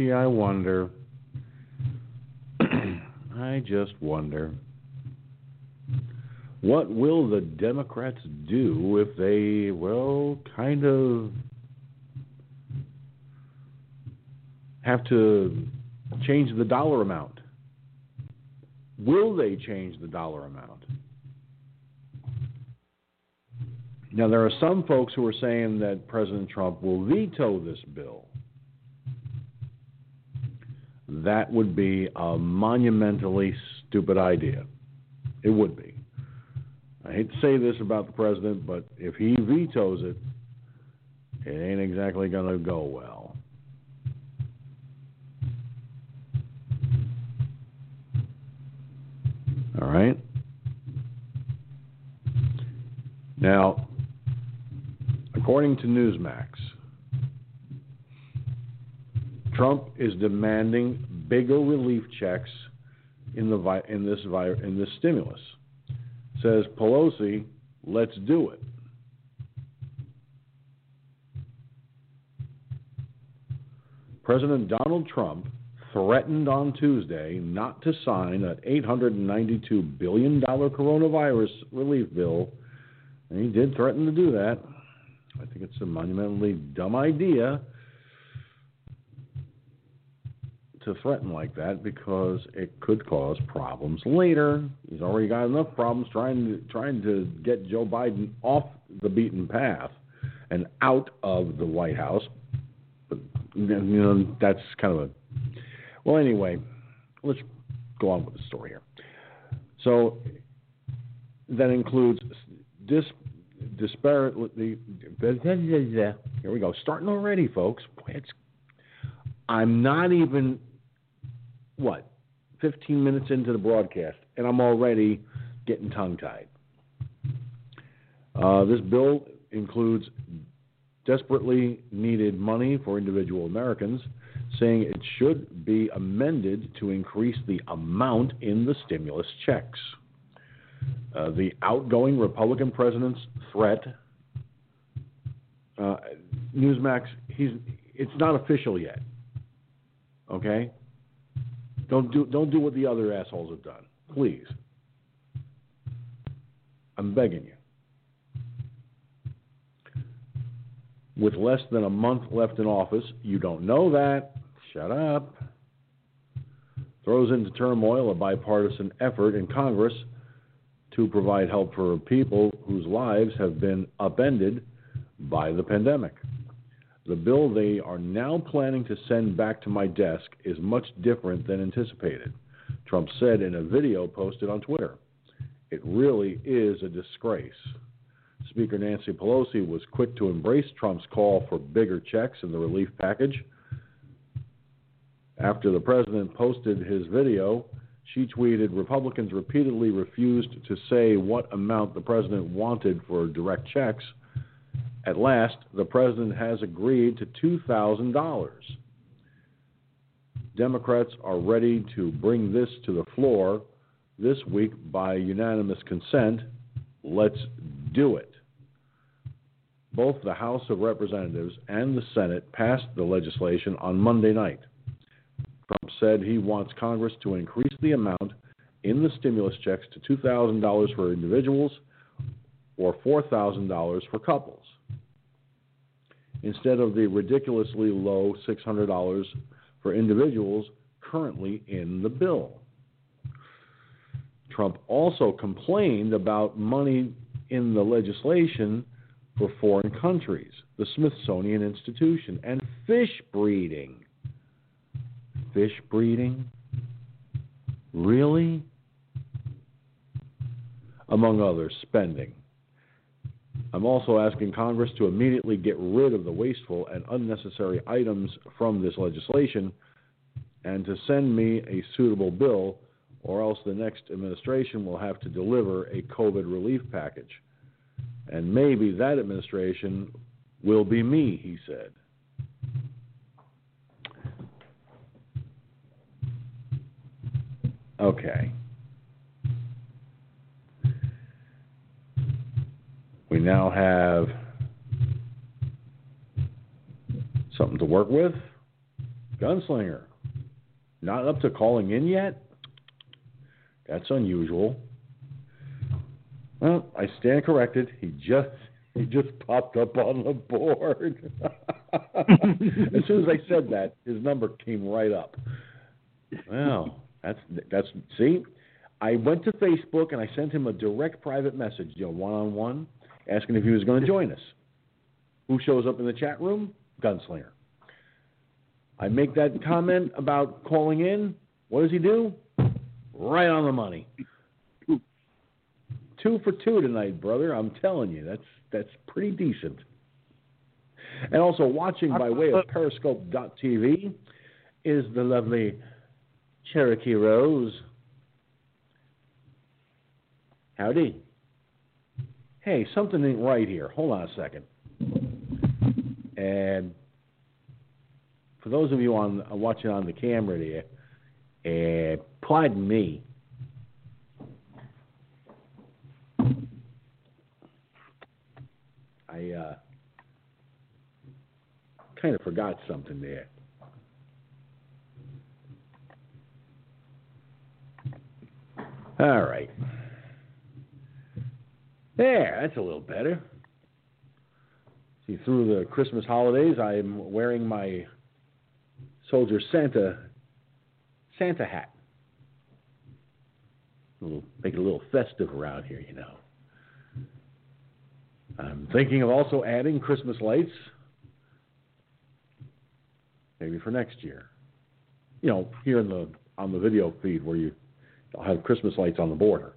Gee, I wonder. I just wonder. What will the Democrats do if they, well, kind of have to change the dollar amount? Will they change the dollar amount? Now, there are some folks who are saying that President Trump will veto this bill. That would be a monumentally stupid idea. It would be. I hate to say this about the president, but if he vetoes it, it ain't exactly going to go well. All right? Now, according to Newsmax, Trump is demanding bigger relief checks in the in this in this stimulus. Says Pelosi, let's do it. President Donald Trump threatened on Tuesday not to sign an $892 billion coronavirus relief bill, and he did threaten to do that. I think it's a monumentally dumb idea to threaten like that because it could cause problems later. He's already got enough problems trying to trying to get Joe Biden off the beaten path and out of the White House. But you know that's kind of a well. Anyway, let's go on with the story here. So that includes dis disparate the here we go starting already folks it's I'm not even what, 15 minutes into the broadcast, and I'm already getting tongue tied. Uh, this bill includes desperately needed money for individual Americans, saying it should be amended to increase the amount in the stimulus checks. Uh, the outgoing Republican president's threat, uh, Newsmax, he's, it's not official yet. Okay? Don't do don't do what the other assholes have done. Please. I'm begging you. With less than a month left in office, you don't know that. Shut up. Throws into turmoil a bipartisan effort in Congress to provide help for people whose lives have been upended by the pandemic. The bill they are now planning to send back to my desk is much different than anticipated, Trump said in a video posted on Twitter. It really is a disgrace. Speaker Nancy Pelosi was quick to embrace Trump's call for bigger checks in the relief package. After the president posted his video, she tweeted Republicans repeatedly refused to say what amount the president wanted for direct checks at last, the president has agreed to $2,000. Democrats are ready to bring this to the floor this week by unanimous consent. Let's do it. Both the House of Representatives and the Senate passed the legislation on Monday night. Trump said he wants Congress to increase the amount in the stimulus checks to $2,000 for individuals or $4,000 for couples instead of the ridiculously low $600 for individuals currently in the bill. Trump also complained about money in the legislation for foreign countries, the Smithsonian Institution, and fish breeding. Fish breeding? Really? Among other spending. I'm also asking Congress to immediately get rid of the wasteful and unnecessary items from this legislation and to send me a suitable bill, or else the next administration will have to deliver a COVID relief package. And maybe that administration will be me, he said. Okay. We now have something to work with? Gunslinger. Not up to calling in yet? That's unusual. Well, I stand corrected. He just he just popped up on the board. as soon as I said that, his number came right up. Well, that's that's see, I went to Facebook and I sent him a direct private message, you know, one on one, asking if he was going to join us. Who shows up in the chat room? Gunslinger. I make that comment about calling in. What does he do? Right on the money. Two for two tonight, brother. I'm telling you, that's that's pretty decent. And also watching by way of Periscope.tv is the lovely Cherokee Rose. Howdy. Hey, something ain't right here. Hold on a second. And for those of you on watching on the camera there, pardon me. I uh, kind of forgot something there. All right. There, that's a little better. See, through the Christmas holidays, I'm wearing my soldier Santa Santa hat. Little, make it a little festive around here, you know. I'm thinking of also adding Christmas lights, maybe for next year. You know, here in the on the video feed where you I'll have Christmas lights on the border.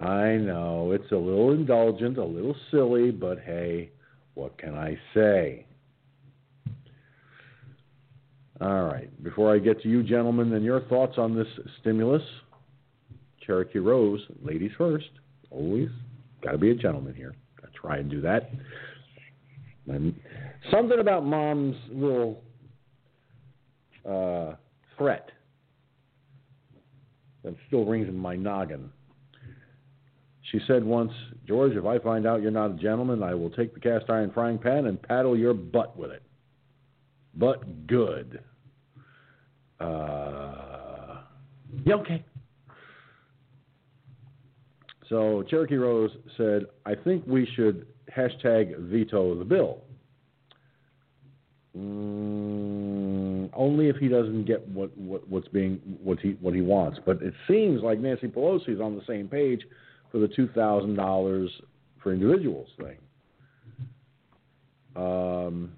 I know it's a little indulgent, a little silly, but hey, what can I say? All right. Before I get to you, gentlemen, and your thoughts on this stimulus, Cherokee Rose, ladies first. Always got to be a gentleman here. I try and do that. And something about mom's little uh, threat that still rings in my noggin. She said once, George, if I find out you're not a gentleman, I will take the cast iron frying pan and paddle your butt with it. But good. Uh, yeah, okay. So Cherokee Rose said, I think we should hashtag veto the bill. Mm, only if he doesn't get what, what what's being what he what he wants. But it seems like Nancy Pelosi is on the same page for the two thousand dollars for individuals thing. Um,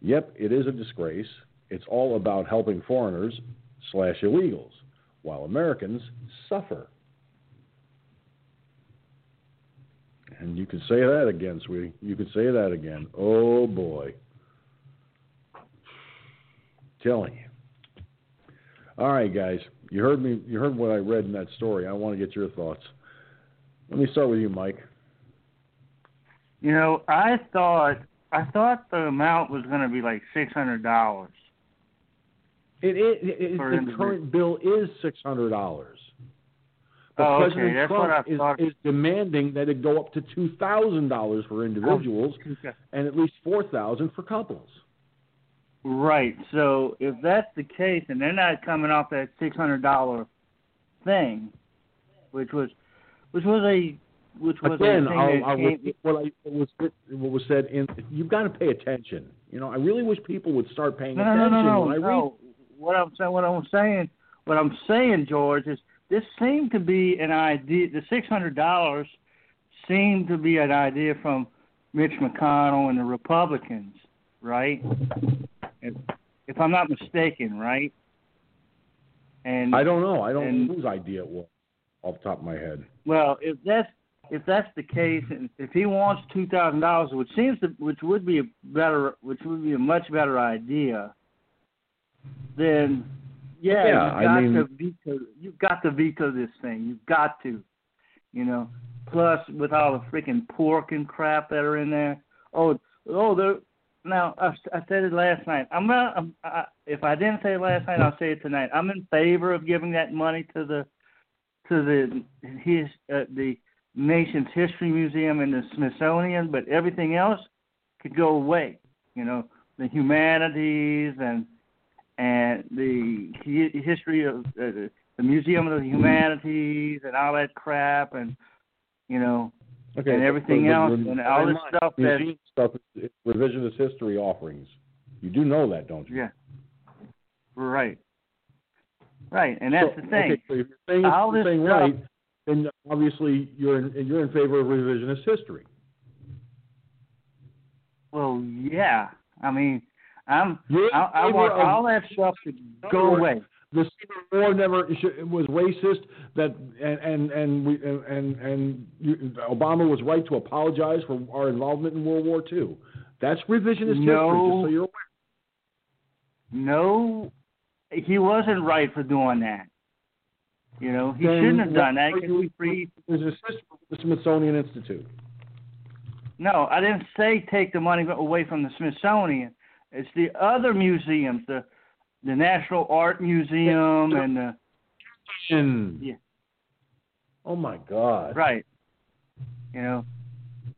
yep, it is a disgrace. It's all about helping foreigners slash illegals, while Americans suffer. And you can say that again, sweetie. You can say that again. Oh boy. Telling you. All right, guys. You heard me. You heard what I read in that story. I want to get your thoughts. Let me start with you, Mike. You know, I thought I thought the amount was going to be like six hundred dollars. It, it, it the current bill is six hundred dollars. But oh, President okay. That's Trump what I is, thought. is demanding that it go up to two thousand dollars for individuals Oh, okay. and at least four thousand for couples. Right. So if that's the case, and they're not coming off that six hundred dollar thing, which was, which was a, which was Again, I'll, I'll repeat what I what was what was said in. You've got to pay attention. You know, I really wish people would start paying No, no, attention no, no, no, when I read. no. What I'm saying, what I'm saying, what I'm saying, George, is this seemed to be an idea. The six hundred dollars seemed to be an idea from Mitch McConnell and the Republicans, right? If, if I'm not mistaken, right? And I don't know. I don't know whose idea it was off the top of my head. Well, if that's if that's the case, and if he wants two thousand dollars, which seems to, which would be a better, which would be a much better idea, then yeah, Yeah, you've I got mean- to veto. You've got to veto this thing. You've got to, you know. Plus, with all the freaking pork and crap that are in there. Oh, oh, there. Now, I, I said it last night. I'm not. I'm, I, if I didn't say it last night, I'll say it tonight. I'm in favor of giving that money to the to the his uh, the nation's history museum and the Smithsonian, but everything else could go away. You know, the humanities and and the history of uh, the Museum of the Humanities and all that crap, and you know, okay, and everything so else, the, and all this stuff that stuff revisionist history offerings. You do know that, don't you? yeah, right, right, and that's so, the thing. Okay, so if you're saying, All you're this saying stuff- right, then obviously you're in, you're in favor of revisionist history. Well, yeah, I mean, I'm I, I want of- all that stuff to go away. the Civil War never sh- was racist. That and and and we and and, you, Obama was right to apologize for our involvement in World War II. That's revisionist history. Just so you're aware. No, he wasn't right for doing that. You know, he Then shouldn't have done that are because you- we free. History with the Smithsonian Institute. No, I didn't say take the money away from the Smithsonian. It's the other museums, the the National Art Museum and the. Yeah. Oh my God. right. You know,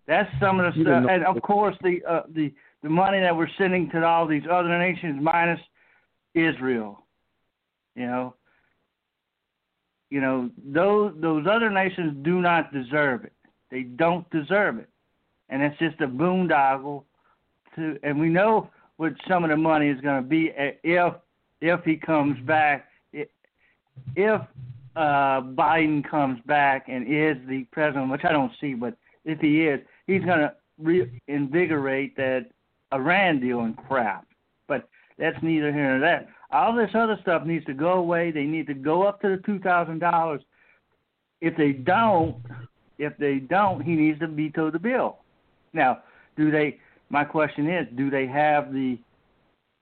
that's some of the You stuff, and of course the uh, the the money that we're sending to all these other nations minus Israel. You know, you know those those other nations do not deserve it. They don't deserve it, and it's just a boondoggle. To and we know what some of the money is going to be uh, if if he comes back. If, if uh, Biden comes back and is the president, which I don't see, but if he is, he's going to reinvigorate that Iran deal and crap. But that's neither here nor there. All this other stuff needs to go away. They need to go up to the two thousand dollars. If they don't, if they don't, he needs to veto the bill. Now, do they? My question is, do they have the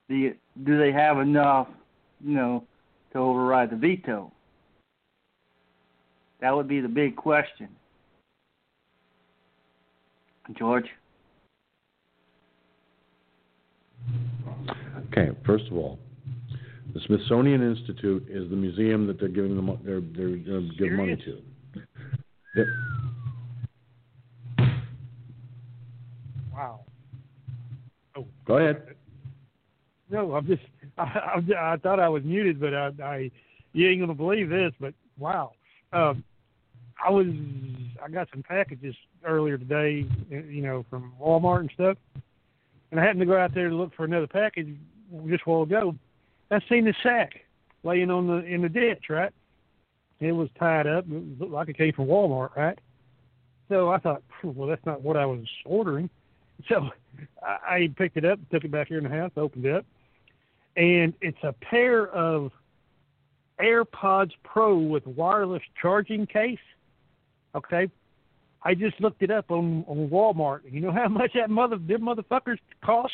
the do they have enough, you know, to override the veto? That would be the big question. George? Okay. First of all, the Smithsonian Institute is the museum that they're giving them they're they're going to give money to. That- Wow. Oh, Go ahead. no, I'm just. I, I, I thought I was muted, but I, I, you ain't gonna believe this, but wow. Um, I was. I got some packages earlier today, you know, from Walmart and stuff, and I happened to go out there to look for another package just a while ago. I seen the sack laying on the in the ditch, right? It was tied up. It looked like it came from Walmart, right? So I thought, well, that's not what I was ordering. So I, picked it up, took it back here in the house, opened it up, and it's a pair of AirPods Pro with wireless charging case. Okay, I just looked it up on on Walmart. You know how much that mother them motherfuckers cost?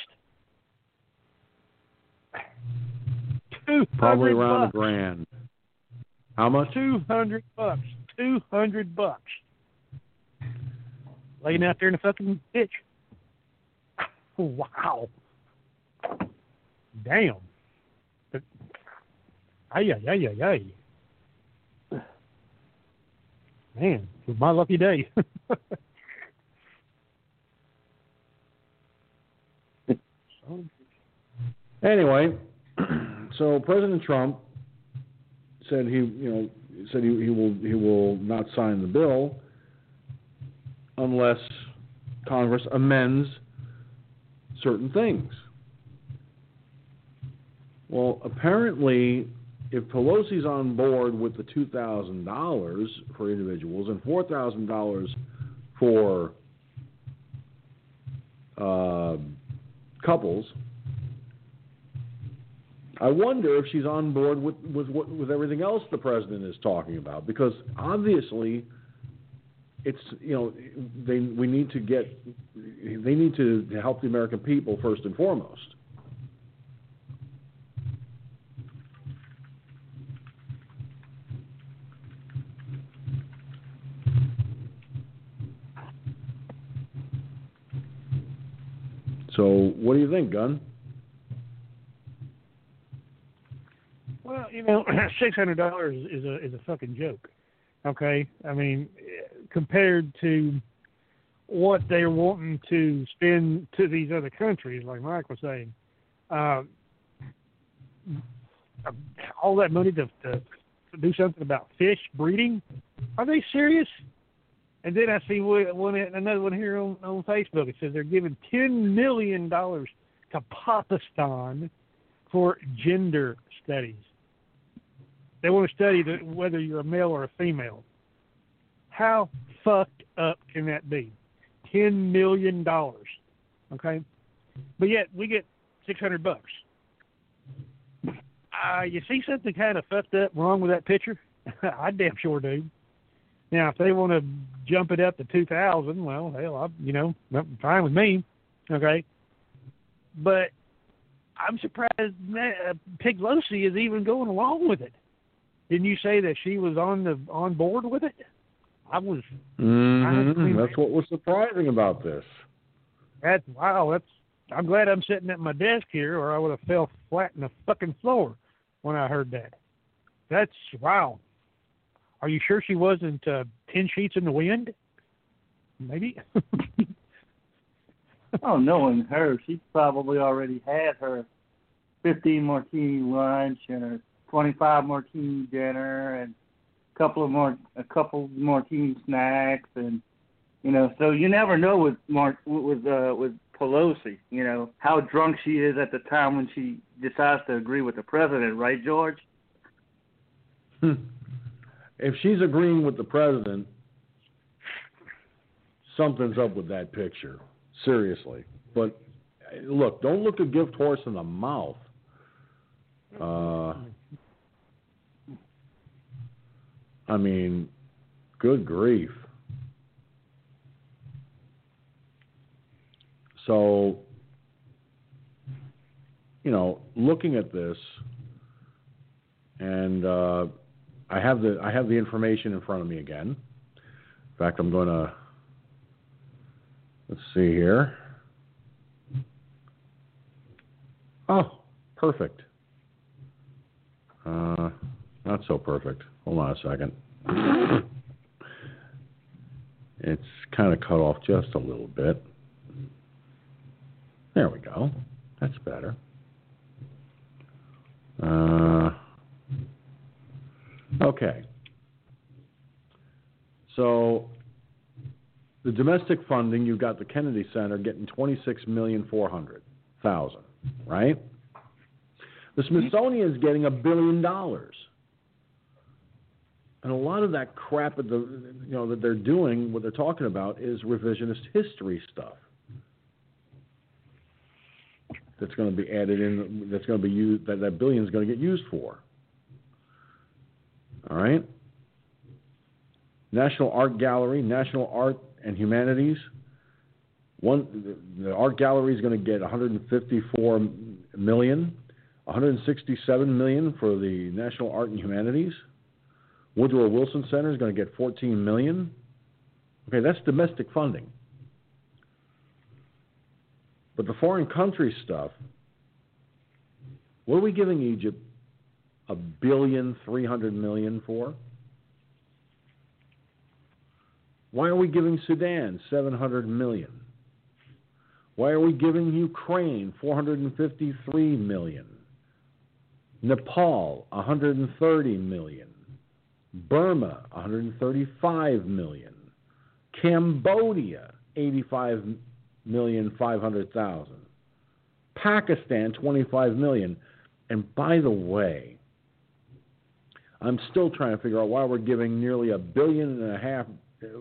Two Probably around a grand. How much? Two hundred bucks. Two hundred bucks. Laying out there in the fucking ditch. Wow. Damn. Ay, ay, ay, ay. Man, it was my lucky day. Anyway, so President Trump said he, you know, said he, he will he will not sign the bill unless Congress amends certain things. Well, apparently, if Pelosi's on board with the two thousand dollars for individuals and four thousand dollars for uh, couples, I wonder if she's on board with with with everything else the president is talking about because obviously it's you know they we need to get they need to help the American people first and foremost. So, what do you think, Gunn? Well, you know, six hundred dollars is a is a fucking joke. Okay, I mean, compared to what they're wanting to spend to these other countries, like Mike was saying. Uh, all that money to, to, do something about fish breeding? Are they serious? And then I see one another one here on, on Facebook. It says they're giving ten million dollars to Pakistan for gender studies. They want to study the, whether you're a male or a female. How fucked up can that be? Ten million dollars. Okay, but yet we get six hundred bucks. Uh, you see something kind of fucked up wrong with that picture? I damn sure do. Now, if they want to jump it up to two thousand, well, hell, I, you know, fine with me. Okay, but I'm surprised that uh, Piglosi is even going along with it. Didn't you say that she was on the on board with it? I was. Mm-hmm. That's what was surprising about this. That's wow. That's. I'm glad I'm sitting at my desk here, or I would have fell flat in the fucking floor when I heard that. That's wow. Are you sure she wasn't uh, ten sheets in the wind? Maybe. oh, knowing her, she probably already had her fifteen martini lunch and her twenty-five martini dinner and a couple of more a couple martini snacks and you know so you never know with Mark with uh with Pelosi you know how drunk she is at the time when she decides to agree with the president right George? Hmm. if she's agreeing with the president something's up with that picture seriously. But look don't look a gift horse in the mouth. Uh I mean, good grief. So, you know, looking at this, and uh, I have the I have the information in front of me again. In fact, I'm going to let's see here. Oh, perfect. Uh, not so perfect. Hold on a second. It's kind of cut off just a little bit. There we go. That's better. Uh, okay. So the domestic funding, you've got the Kennedy Center getting twenty-six million four hundred thousand, right? The Smithsonian is getting a billion dollars and a lot of that crap that the you know that they're doing, what they're talking about, is revisionist history stuff. That's going to be added in. That's going to be used. That that billion is going to get used for. All right. National Art Gallery, National Art and Humanities. One, the art gallery is going to get 154 million, 167 million for the National Art and Humanities. Woodrow Wilson Center is going to get 14 million. Okay, that's domestic funding. But the foreign country stuff, what are we giving Egypt a billion three hundred million for? Why are we giving Sudan 700 million? Why are we giving Ukraine 453 million? Nepal 130 million. Burma, 135 million. Cambodia, 85 million 500,000. Pakistan, 25 million. And by the way, I'm still trying to figure out why we're giving nearly a billion and a half,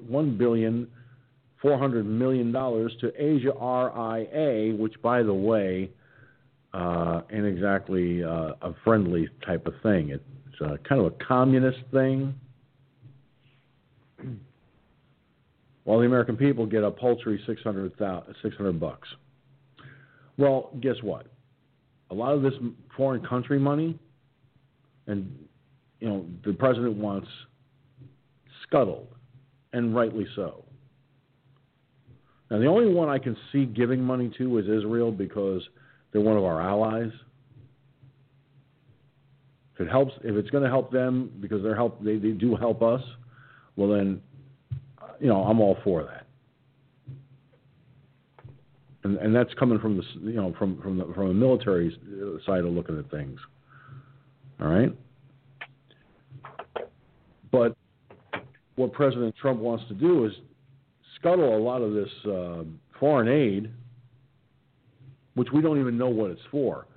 one billion, four hundred million dollars to Asia RIA, which, by the way, uh, ain't exactly uh, a friendly type of thing. It, uh, kind of a communist thing. While the American people get a paltry 600, 600 bucks. Well, guess what? A lot of this foreign country money, and you know, the president wants scuttled, and rightly so. Now, the only one I can see giving money to is Israel because they're one of our allies. If it helps, if it's going to help them because they're help, they, they do help us. Well, then, you know, I'm all for that. and and that's coming from the you know from from the from a military side of looking at things. All right, but what President Trump wants to do is scuttle a lot of this uh, foreign aid, which we don't even know what it's for.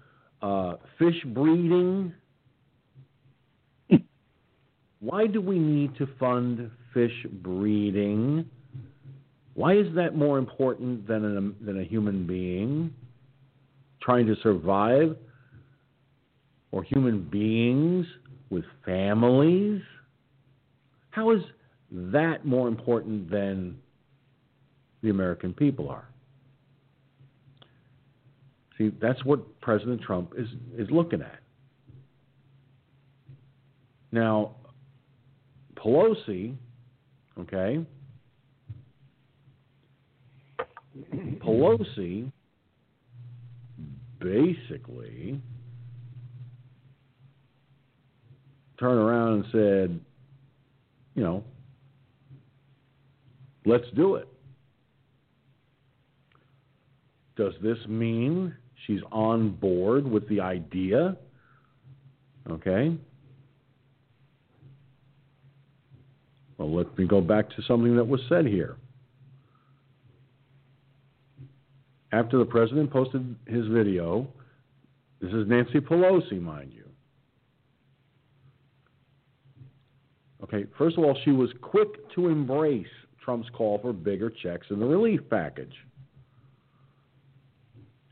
Uh, fish breeding. Why do we need to fund fish breeding? Why is that more important than a, than a human being trying to survive? Or human beings with families? How is that more important than the American people are? See, that's what President Trump is, is looking at. Now, Pelosi, okay, Pelosi basically turned around and said, you know, let's do it. Does this mean she's on board with the idea? Okay. Well, let me go back to something that was said here. after the president posted his video, this is Nancy Pelosi, mind you. Okay, first of all, she was quick to embrace Trump's call for bigger checks in the relief package.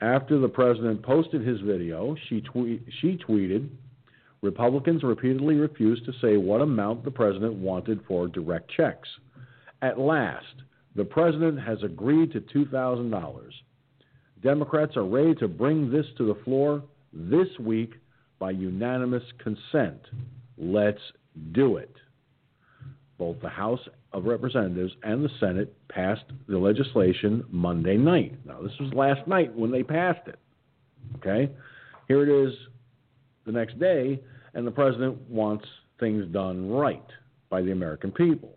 After the president posted his video, she, tweet, she tweeted Republicans repeatedly refused to say what amount the president wanted for direct checks. At last, the president has agreed to $2,000. Democrats are ready to bring this to the floor this week by unanimous consent. Let's do it. Both the House of Representatives and the Senate passed the legislation Monday night. Now, this was last night when they passed it. Okay? Here it is the next day, and the president wants things done right by the American people.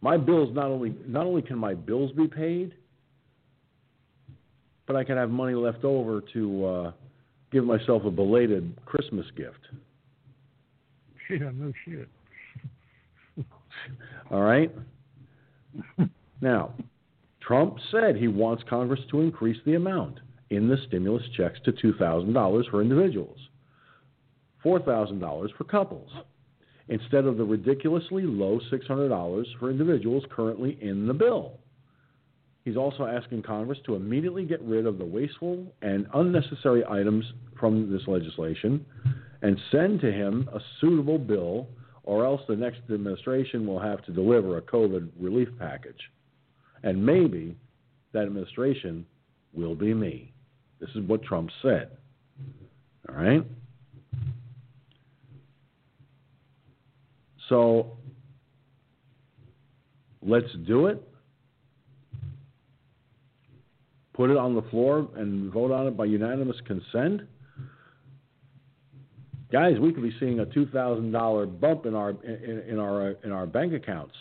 My bills not only not only can my bills be paid, but I can have money left over to uh, give myself a belated Christmas gift. Yeah, no shit. All right. now, Trump said he wants Congress to increase the amount in the stimulus checks to $2,000 for individuals, $4,000 for couples, instead of the ridiculously low $600 for individuals currently in the bill. He's also asking Congress to immediately get rid of the wasteful and unnecessary items from this legislation and send to him a suitable bill, or else the next administration will have to deliver a COVID relief package. And maybe that administration will be me. This is what Trump said. All right? So let's do it. Put it on the floor and vote on it by unanimous consent. Guys, we could be seeing a two thousand dollar bump in our in, in our in our bank accounts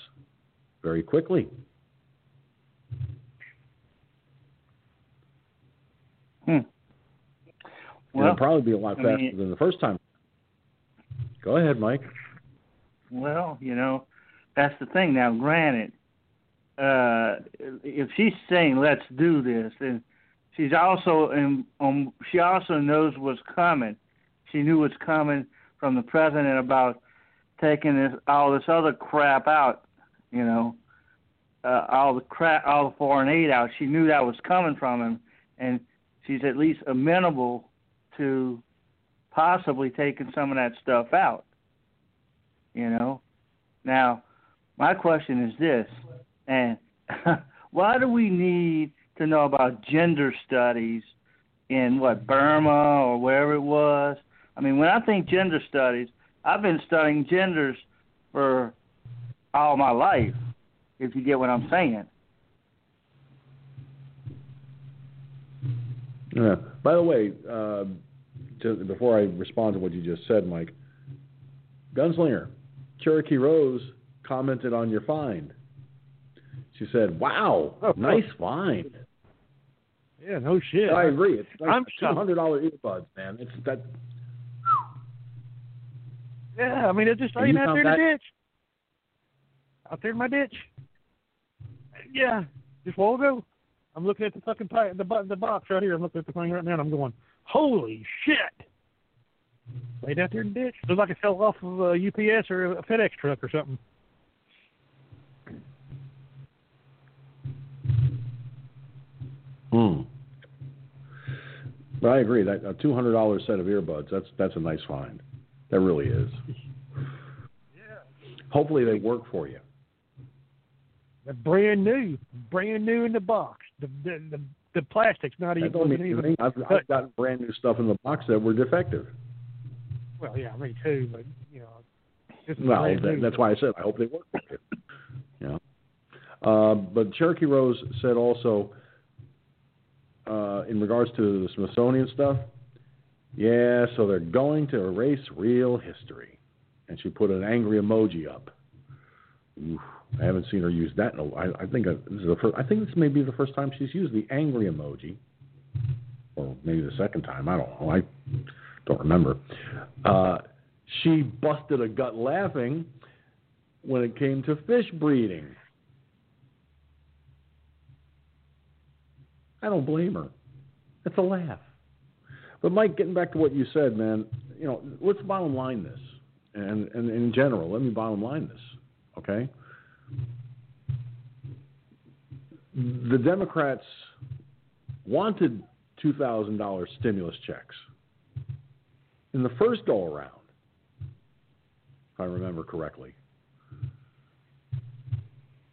very quickly. Hmm. Well, It'll probably be a lot faster I mean, than the first time. Go ahead, Mike. Well, you know, that's the thing. Now, granted, uh, if she's saying let's do this, then she's also in. Um, she also knows what's coming. She knew what's coming from the president about taking this all this other crap out. You know, uh, all the crap, all the foreign aid out. She knew that was coming from him, and she's at least amenable to possibly taking some of that stuff out you know. Now, my question is this, and why do we need to know about gender studies in what Burma or wherever it was? I mean, when I think gender studies, I've been studying genders for all my life. If you get what I'm saying. Yeah. By the way, uh, to, before I respond to what you just said, Mike, Gunslinger, Cherokee Rose commented on your find. She said, "Wow, nice find." Yeah, no shit. I agree. It's like I'm two hundred dollar earbuds, man. It's that. Yeah, I mean, it's just laying out there in that- the ditch. Out there in my ditch. Yeah, just a while ago. I'm looking at the fucking pi- the the box right here. I'm looking at the thing right now, and I'm going, "Holy shit!" Laid out there in the ditch. Looks like it fell off of a UPS or a FedEx truck or something. Hmm. But I agree that a two hundred dollar set of earbuds that's that's a nice find. That really is. Yeah. Hopefully they work for you. They're brand new, brand new in the box. The the the, the plastic's not That even. even. I've, I've got brand new stuff in the box that were defective. well, yeah, me too. But you know, Well, that, that's why I said I hope they work for you. You know. Uh, but Cherokee Rose said also, uh, in regards to the Smithsonian stuff, yeah, so they're going to erase real history, and she put an angry emoji up. Oof, I haven't seen her use that. No, I, I think uh, this is the first. I think this may be the first time she's used the angry emoji, or maybe the second time. I don't know. I don't remember. Uh, she busted a gut laughing when it came to fish breeding. I don't blame her. It's a laugh. But Mike, getting back to what you said, man, you know, let's bottom line this, and, and in general, let me bottom line this, okay? The Democrats wanted two thousand dollars stimulus checks in the first go around, if I remember correctly.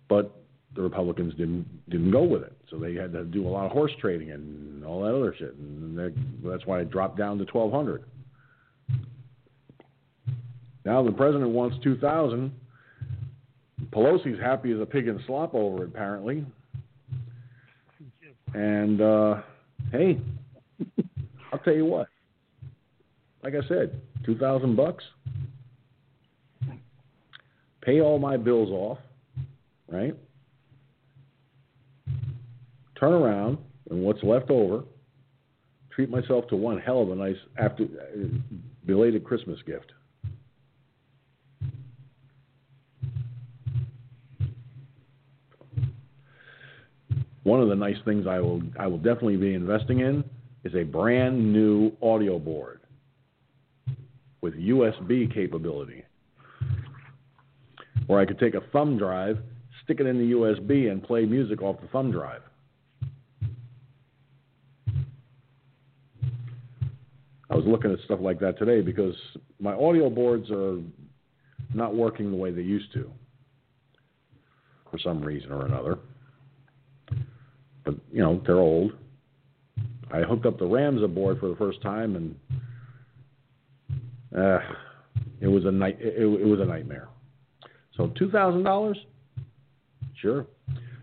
But the Republicans didn't didn't go with it, so they had to do a lot of horse trading and all that other shit, and that, that's why it dropped down to twelve hundred. Now the president wants two thousand. Pelosi's happy as a pig in slop over it, apparently. And uh, hey, I'll tell you what. Like I said, two thousand bucks. Pay all my bills off, right? Turn around, and what's left over, treat myself to one hell of a nice after uh, belated Christmas gift. One of the nice things I will I will definitely be investing in is a brand new audio board with USB capability, where I could take a thumb drive, stick it in the USB, and play music off the thumb drive. I was looking at stuff like that today because my audio boards are not working the way they used to for some reason or another. But, you know, they're old. I hooked up the Ramza board for the first time and uh, it was a night it, it was a nightmare. So $2,000? Sure.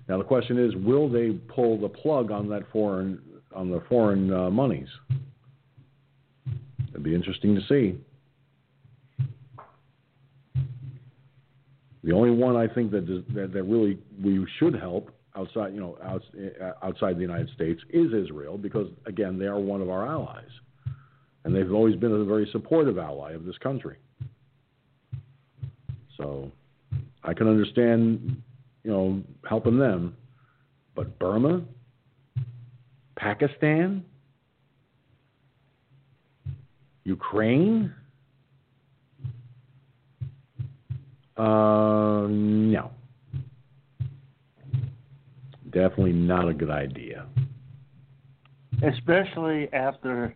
Now the question is will they pull the plug on that foreign on the foreign uh, monies? It'd be interesting to see. The only one I think that that, that really we should help outside, you know, outs, outside the United States is Israel because again they are one of our allies, and they've always been a very supportive ally of this country. So I can understand, you know, helping them, but Burma, Pakistan, Ukraine? Uh, no. Definitely not a good idea. especially after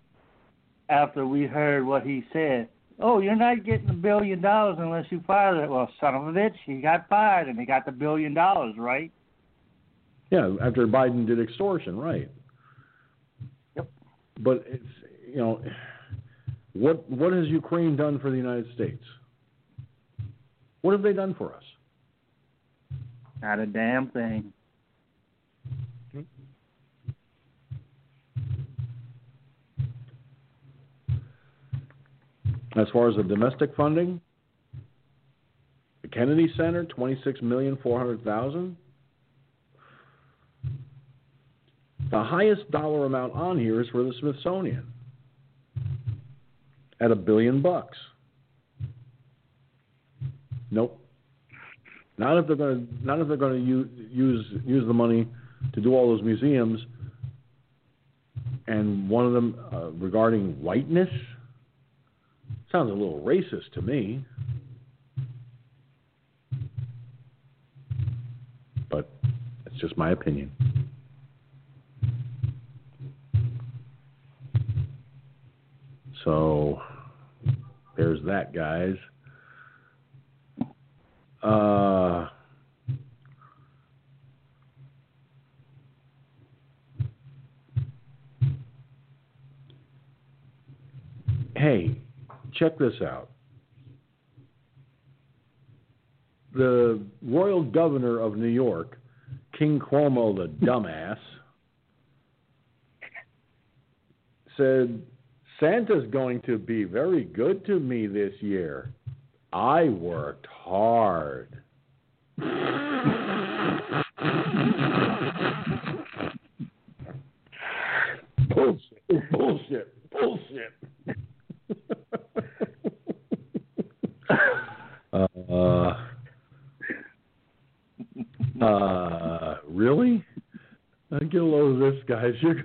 after we heard what he said. Oh, you're not getting a billion dollars unless you fire that. Well, son of a bitch, he got fired and he got the billion dollars, right? Yeah, after Biden did extortion, right? Yep. But it's you know, what what has Ukraine done for the United States? What have they done for us? Not a damn thing. As far as the domestic funding, the Kennedy Center, twenty six million four hundred thousand. The highest dollar amount on here is for the Smithsonian at a billion bucks. Nope. Not if they're going to not if they're going to use use use the money to do all those museums. And one of them uh, regarding whiteness sounds a little racist to me. But it's just my opinion. So there's that, guys. Uh, hey, check this out. The royal governor of New York, King Cuomo, the dumbass, said Santa's going to be very good to me this year. I worked hard. bullshit, bullshit, bullshit. uh, uh, really? I get a load of this, guys. You're.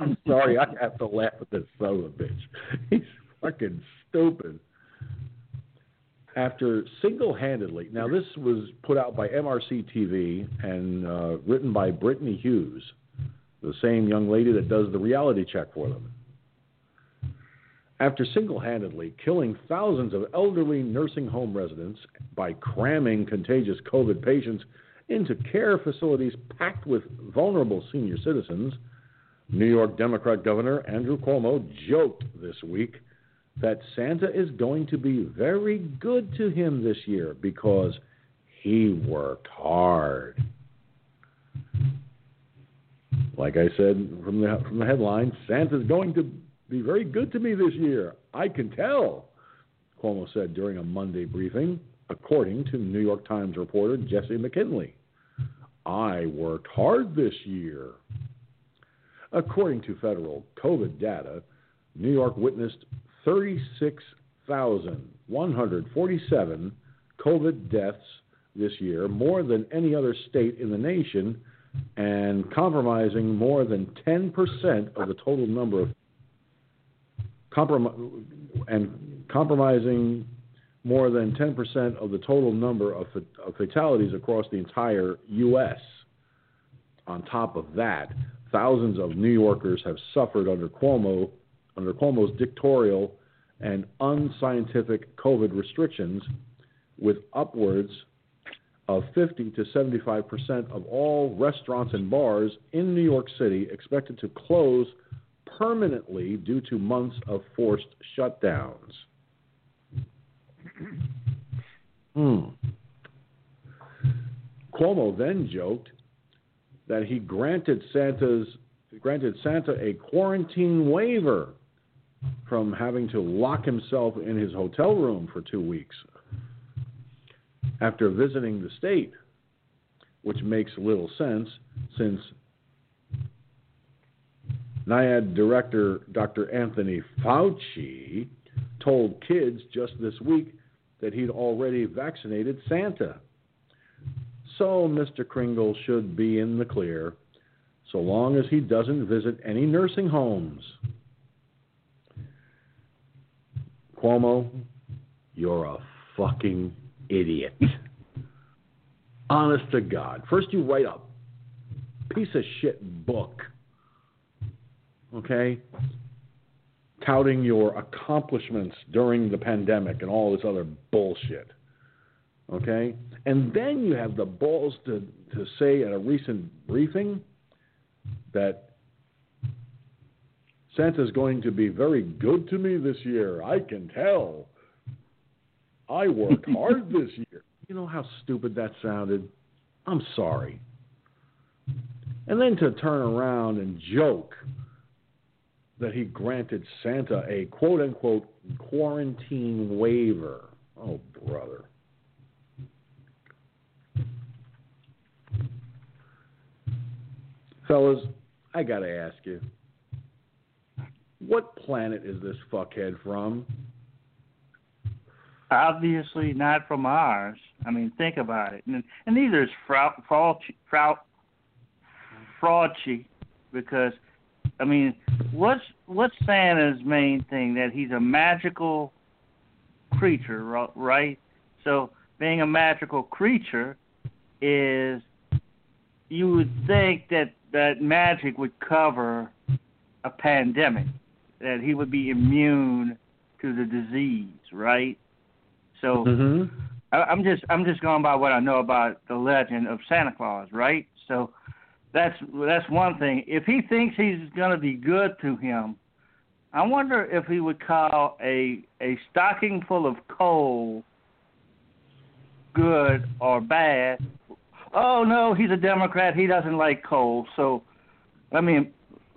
I'm sorry, I have to laugh at this son of a bitch. He's fucking stupid. After handedly, now this was put out by MRC TV and uh, written by Brittany Hughes, the same young lady that does the reality check for them. After single handedly killing thousands of elderly nursing home residents by cramming contagious COVID patients into care facilities packed with vulnerable senior citizens, New York Democrat Governor Andrew Cuomo joked this week that Santa is going to be very good to him this year because he worked hard. Like I said from the from the headline, Santa's going to be very good to me this year. I can tell, Cuomo said during a Monday briefing, according to New York Times reporter Jesse McKinley. I worked hard this year. According to federal COVID data, New York witnessed 36,147 COVID deaths this year, more than any other state in the nation, and compromising more than 10% of the total number of comprom- and compromising more than 10% of the total number of, of fatalities across the entire U.S. On top of that, thousands of New Yorkers have suffered under Cuomo under Cuomo's dictatorial and unscientific COVID restrictions, with upwards of 50 to 75 percent of all restaurants and bars in New York City expected to close permanently due to months of forced shutdowns. Hmm. Cuomo then joked that he granted Santa's granted Santa a quarantine waiver from having to lock himself in his hotel room for two weeks after visiting the state, which makes little sense since NIAID director Dr. Anthony Fauci told kids just this week that he'd already vaccinated Santa. So Mr. Kringle should be in the clear so long as he doesn't visit any nursing homes. Cuomo, you're a fucking idiot. Honest to God. First, you write a piece of shit book, okay, touting your accomplishments during the pandemic and all this other bullshit, okay? And then you have the balls to, to say at a recent briefing that Santa's going to be very good to me this year. I can tell. I worked hard this year. You know how stupid that sounded? I'm sorry. And then to turn around and joke that he granted Santa a quote unquote quarantine waiver. Oh, brother. Fellas, I gotta ask you, what planet is this fuckhead from? Obviously not from ours. I mean, think about it. And, and neither is Frau, Frau, Frauchi, because I mean, what's what's Santa's main thing? That he's a magical creature, right? So being a magical creature is you would think that that magic would cover a pandemic, that he would be immune to the disease, right? So mm-hmm. I, I'm just I'm just going by what I know about the legend of Santa Claus, right? So that's that's one thing. If he thinks he's going to be good to him, I wonder if he would call a a stocking full of coal good or bad. Oh no, he's a Democrat. He doesn't like coal. So I me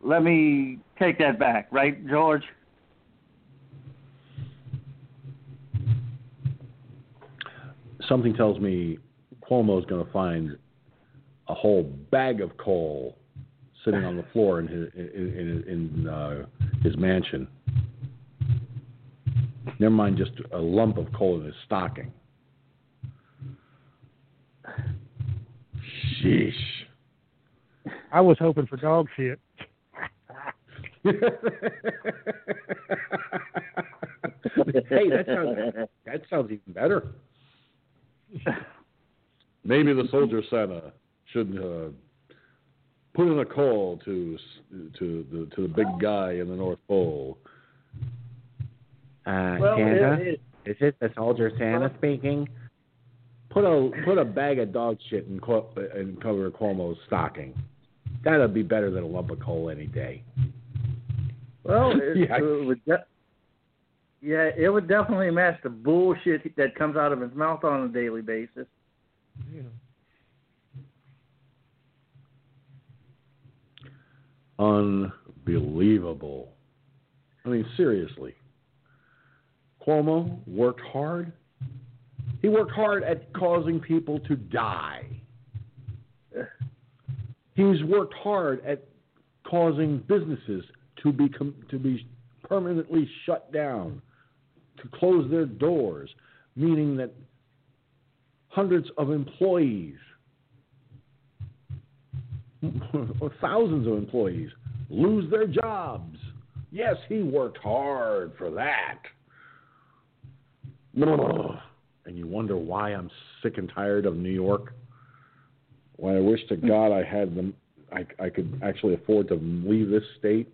let me take that back, right, George? Something tells me Cuomo's going to find a whole bag of coal sitting on the floor in his in, in, in uh, his mansion. Never mind just a lump of coal in his stocking. Sheesh. I was hoping for dog shit. hey, that sounds that sounds even better. Maybe the soldier Santa should uh, put in a call to to the to the big guy in the North Pole. Uh, well, Santa, it, it, is it the soldier Santa speaking? Put a put a bag of dog shit in, in cover Cuomo's stocking. That'd be better than a lump of coal any day. Well, it, Yeah. it would de- yeah, it would definitely match the bullshit that comes out of his mouth on a daily basis. Know. Unbelievable. I mean, seriously. Cuomo worked hard. He worked hard at causing people to die. He's worked hard at causing businesses to be com- to be permanently shut down, to close their doors, meaning that hundreds of employees or thousands of employees lose their jobs. Yes, he worked hard for that. And you wonder why I'm sick and tired of New York. Why I wish to God I had them. I, I could actually afford to leave this state.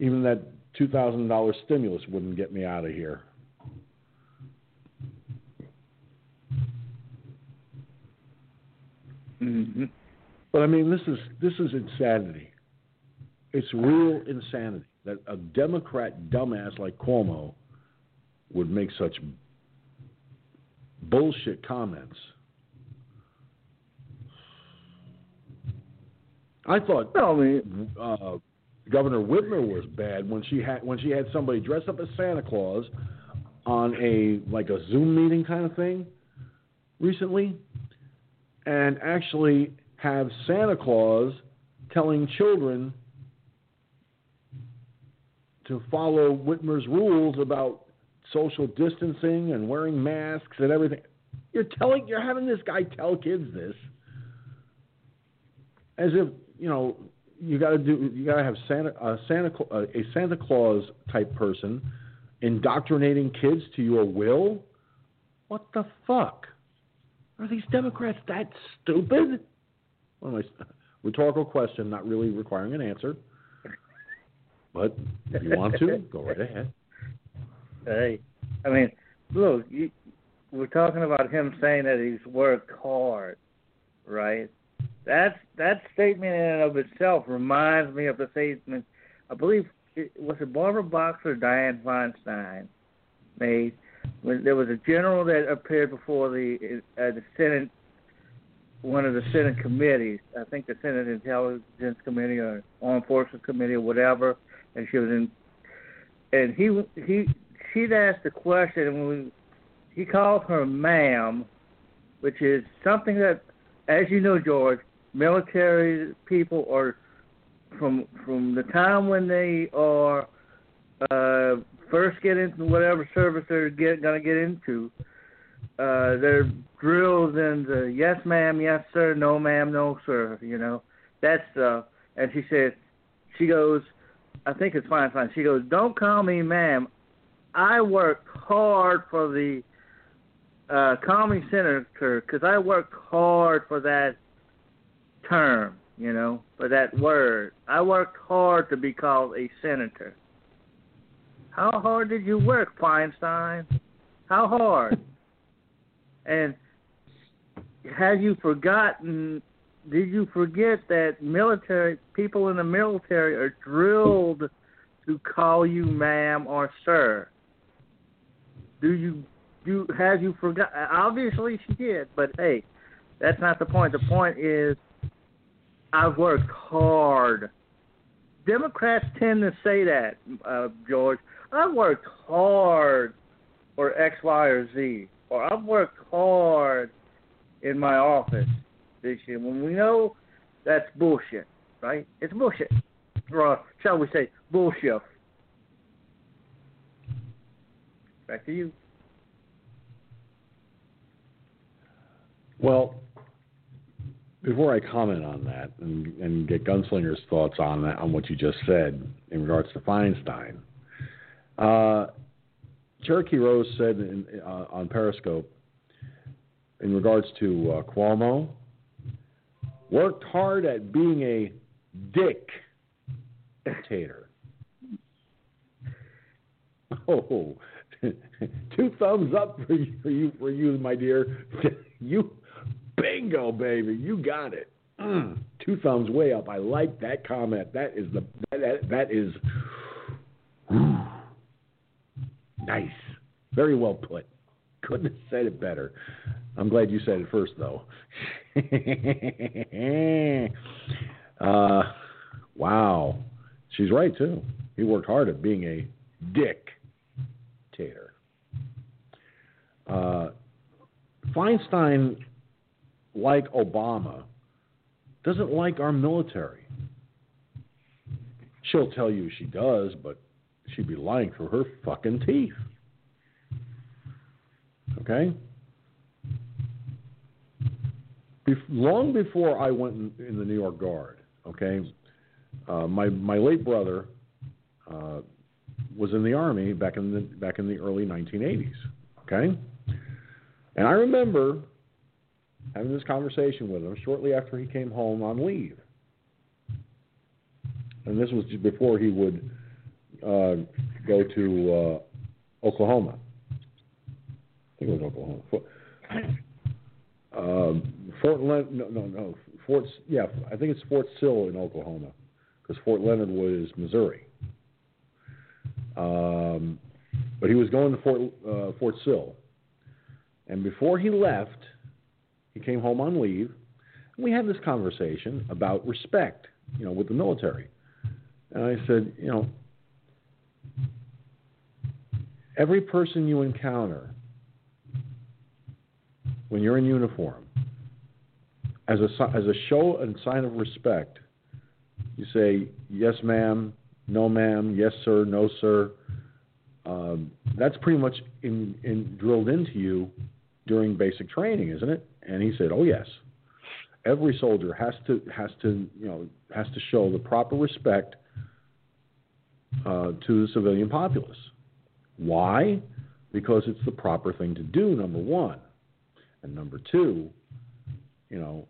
Even that two thousand dollars stimulus wouldn't get me out of here. Mm-hmm. But I mean, this is this is insanity. It's real insanity that a Democrat dumbass like Cuomo would make such bullshit comments. I thought well, I mean, uh, Governor Whitmer was bad when she had when she had somebody dressed up as Santa Claus on a like a Zoom meeting kind of thing recently, and actually have Santa Claus telling children to follow Whitmer's rules about social distancing and wearing masks and everything. You're telling you're having this guy tell kids this as if you know you got to do you got to have Santa a Santa Cla- uh, a Santa Claus type person indoctrinating kids to your will. What the fuck? Are these Democrats that stupid? What am I, rhetorical question, not really requiring an answer. But if you want to, go right ahead. hey, I mean, look, you, we're talking about him saying that he's worked hard, right? That that statement in and of itself reminds me of the statement. I believe it, was it Barbara Boxer or Dianne Feinstein made when there was a general that appeared before the uh, the Senate, one of the Senate committees. I think the Senate Intelligence Committee or Armed Forces Committee or whatever, and she was in. And he he she'd asked the question, and we, he called her ma'am, which is something that, as you know, George, military people are from from the time when they are uh, first get into whatever service they're get, gonna get into, uh, they're drilled into yes ma'am, yes sir, no ma'am, no sir. You know that's uh. And she said, she goes, I think it's fine, fine. She goes, don't call me ma'am. I worked hard for the uh, me senator because I worked hard for that term, you know, for that word. I worked hard to be called a senator. How hard did you work, Feinstein? How hard? and have you forgotten? Did you forget that military people in the military are drilled to call you ma'am or sir? Do you do have you forgot? Obviously she did, but hey, that's not the point. The point is, I've worked hard. Democrats tend to say that, uh, George. I've worked hard for X, Y, or Z, or I've worked hard in my office this year. When we know that's bullshit, right? It's bullshit, or shall we say bullshit? Back to you. Well, before I comment on that and, and get Gunslinger's thoughts on that, on what you just said in regards to Feinstein, uh, Cherokee Rose said in, uh, on Periscope in regards to uh, Cuomo, worked hard at being a dick dictator. Oh, two thumbs up for you, for you, for you, my dear. you bingo, baby. You got it. Mm, two thumbs way up. I like that comment. That is the that that, is whew, nice. Very well put. Couldn't have said it better. I'm glad you said it first, though. uh, wow. She's right, too. He worked hard at being a dictator. Uh, Feinstein, like Obama, doesn't like our military. She'll tell you she does, but she'd be lying through her fucking teeth. Okay? Bef- long before I went in, in, the New York Guard, okay, uh, my my late brother uh, was in the army back in the back in the early 1980s. Okay, and I remember having this conversation with him shortly after he came home on leave, and this was before he would uh, go to uh, Oklahoma. I think it was Oklahoma. Fort, um, Fort Leonard, no, no, no, Fort, yeah, I think it's Fort Sill in Oklahoma, because Fort Leonard was Missouri. Um, but he was going to Fort uh, Fort Sill, and before he left, he came home on leave, and we had this conversation about respect, you know, with the military. And I said, you know, every person you encounter when you're in uniform, as a as a show and sign of respect, you say yes, ma'am, no, ma'am, yes, sir, no, sir. Um, that's pretty much in, in drilled into you during basic training, isn't it? And he said, oh yes. Every soldier has to has to you know has to show the proper respect uh, to the civilian populace. Why? Because it's the proper thing to do. Number one. And number two, you know,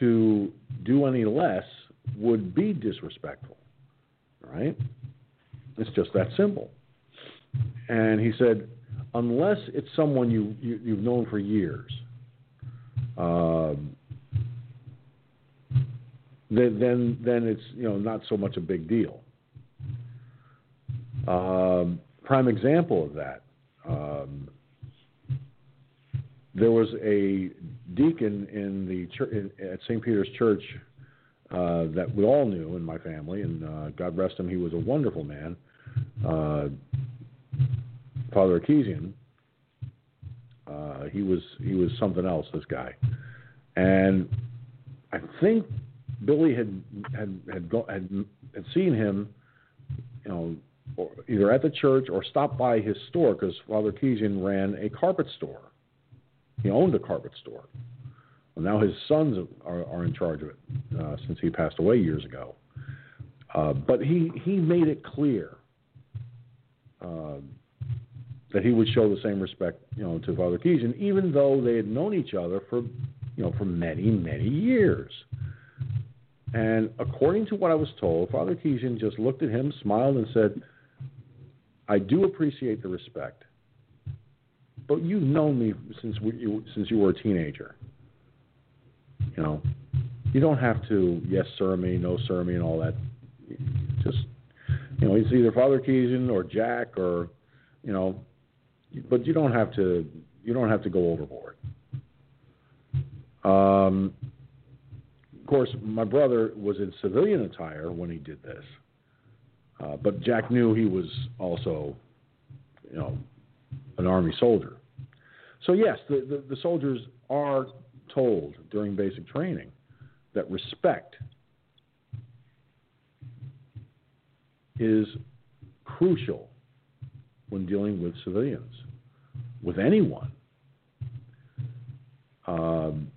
to do any less would be disrespectful, right? It's just that simple. And he said, unless it's someone you, you have known for years, um, then then then it's you know not so much a big deal. Um, prime example of that. Um, there was a deacon in the church, in, at St. Peter's Church uh, that we all knew in my family, and uh, God rest him, he was a wonderful man, uh, Father Arkeesian. Uh, he was he was something else. This guy, and I I think Billy had had had go, had, had seen him, you know, or either at the church or stopped by his store because Father Keesian ran a carpet store. He owned a carpet store. Well, now his sons are, are in charge of it uh, since he passed away years ago. Uh, but he, he made it clear uh, that he would show the same respect, you know, to Father Keesian, even though they had known each other for, you know, for many, many years. And according to what I was told, Father Keesian just looked at him, smiled, and said, I do appreciate the respect, but you've known me since we, you, since you were a teenager. You know, you don't have to yes sir me, no sir me, and all that. Just you know, it's either Father Keesian or Jack or you know, but you don't have to you don't have to go overboard. Um, of course, my brother was in civilian attire when he did this. Uh, but Jack knew he was also, you know, an army soldier. So yes, the, the, the soldiers are told during basic training that respect is crucial when dealing with civilians, with anyone. Um,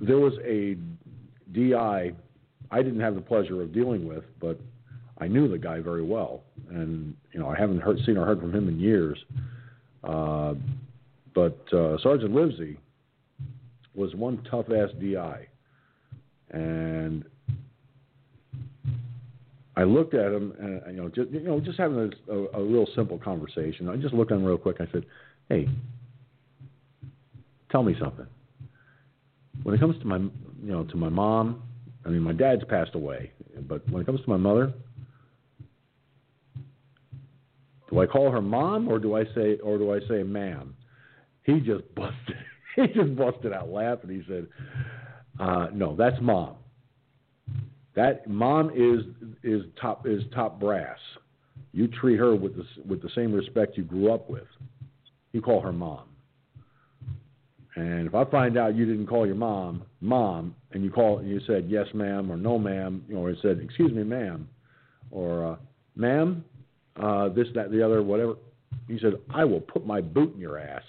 there was a DI I didn't have the pleasure of dealing with, but I knew the guy very well, and you know I haven't heard, seen or heard from him in years. Uh, but uh, Sergeant Livesey was one tough ass DI, and I looked at him, and you know, just you know, just having a, a, a real simple conversation. I just looked at him real quick. I said, "Hey, tell me something. When it comes to my, you know, to my mom, I mean, my dad's passed away, but when it comes to my mother, do I call her mom or do I say or do I say ma'am? He just busted. He just busted out laughing. He said, uh, "No, that's mom. That mom is is top is top brass. You treat her with the with the same respect you grew up with. You call her mom. And if I find out you didn't call your mom mom, and you call and you said yes ma'am or no ma'am, or it said excuse me ma'am, or uh, ma'am, uh, this, that, the other, whatever. He said, I will put my boot in your ass.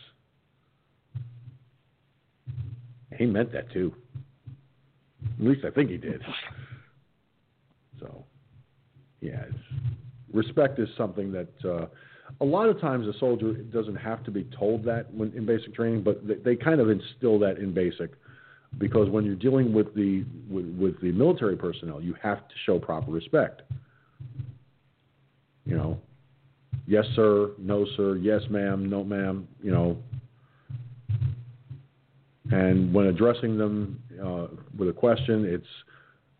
He meant that too. At least I think he did. Yeah, respect is something that uh, a lot of times a soldier doesn't have to be told that when in basic training, but they, they kind of instill that in basic because when you're dealing with the with, with the military personnel, you have to show proper respect. You know, yes sir, no sir, yes ma'am, no ma'am. You know, and when addressing them uh, with a question, it's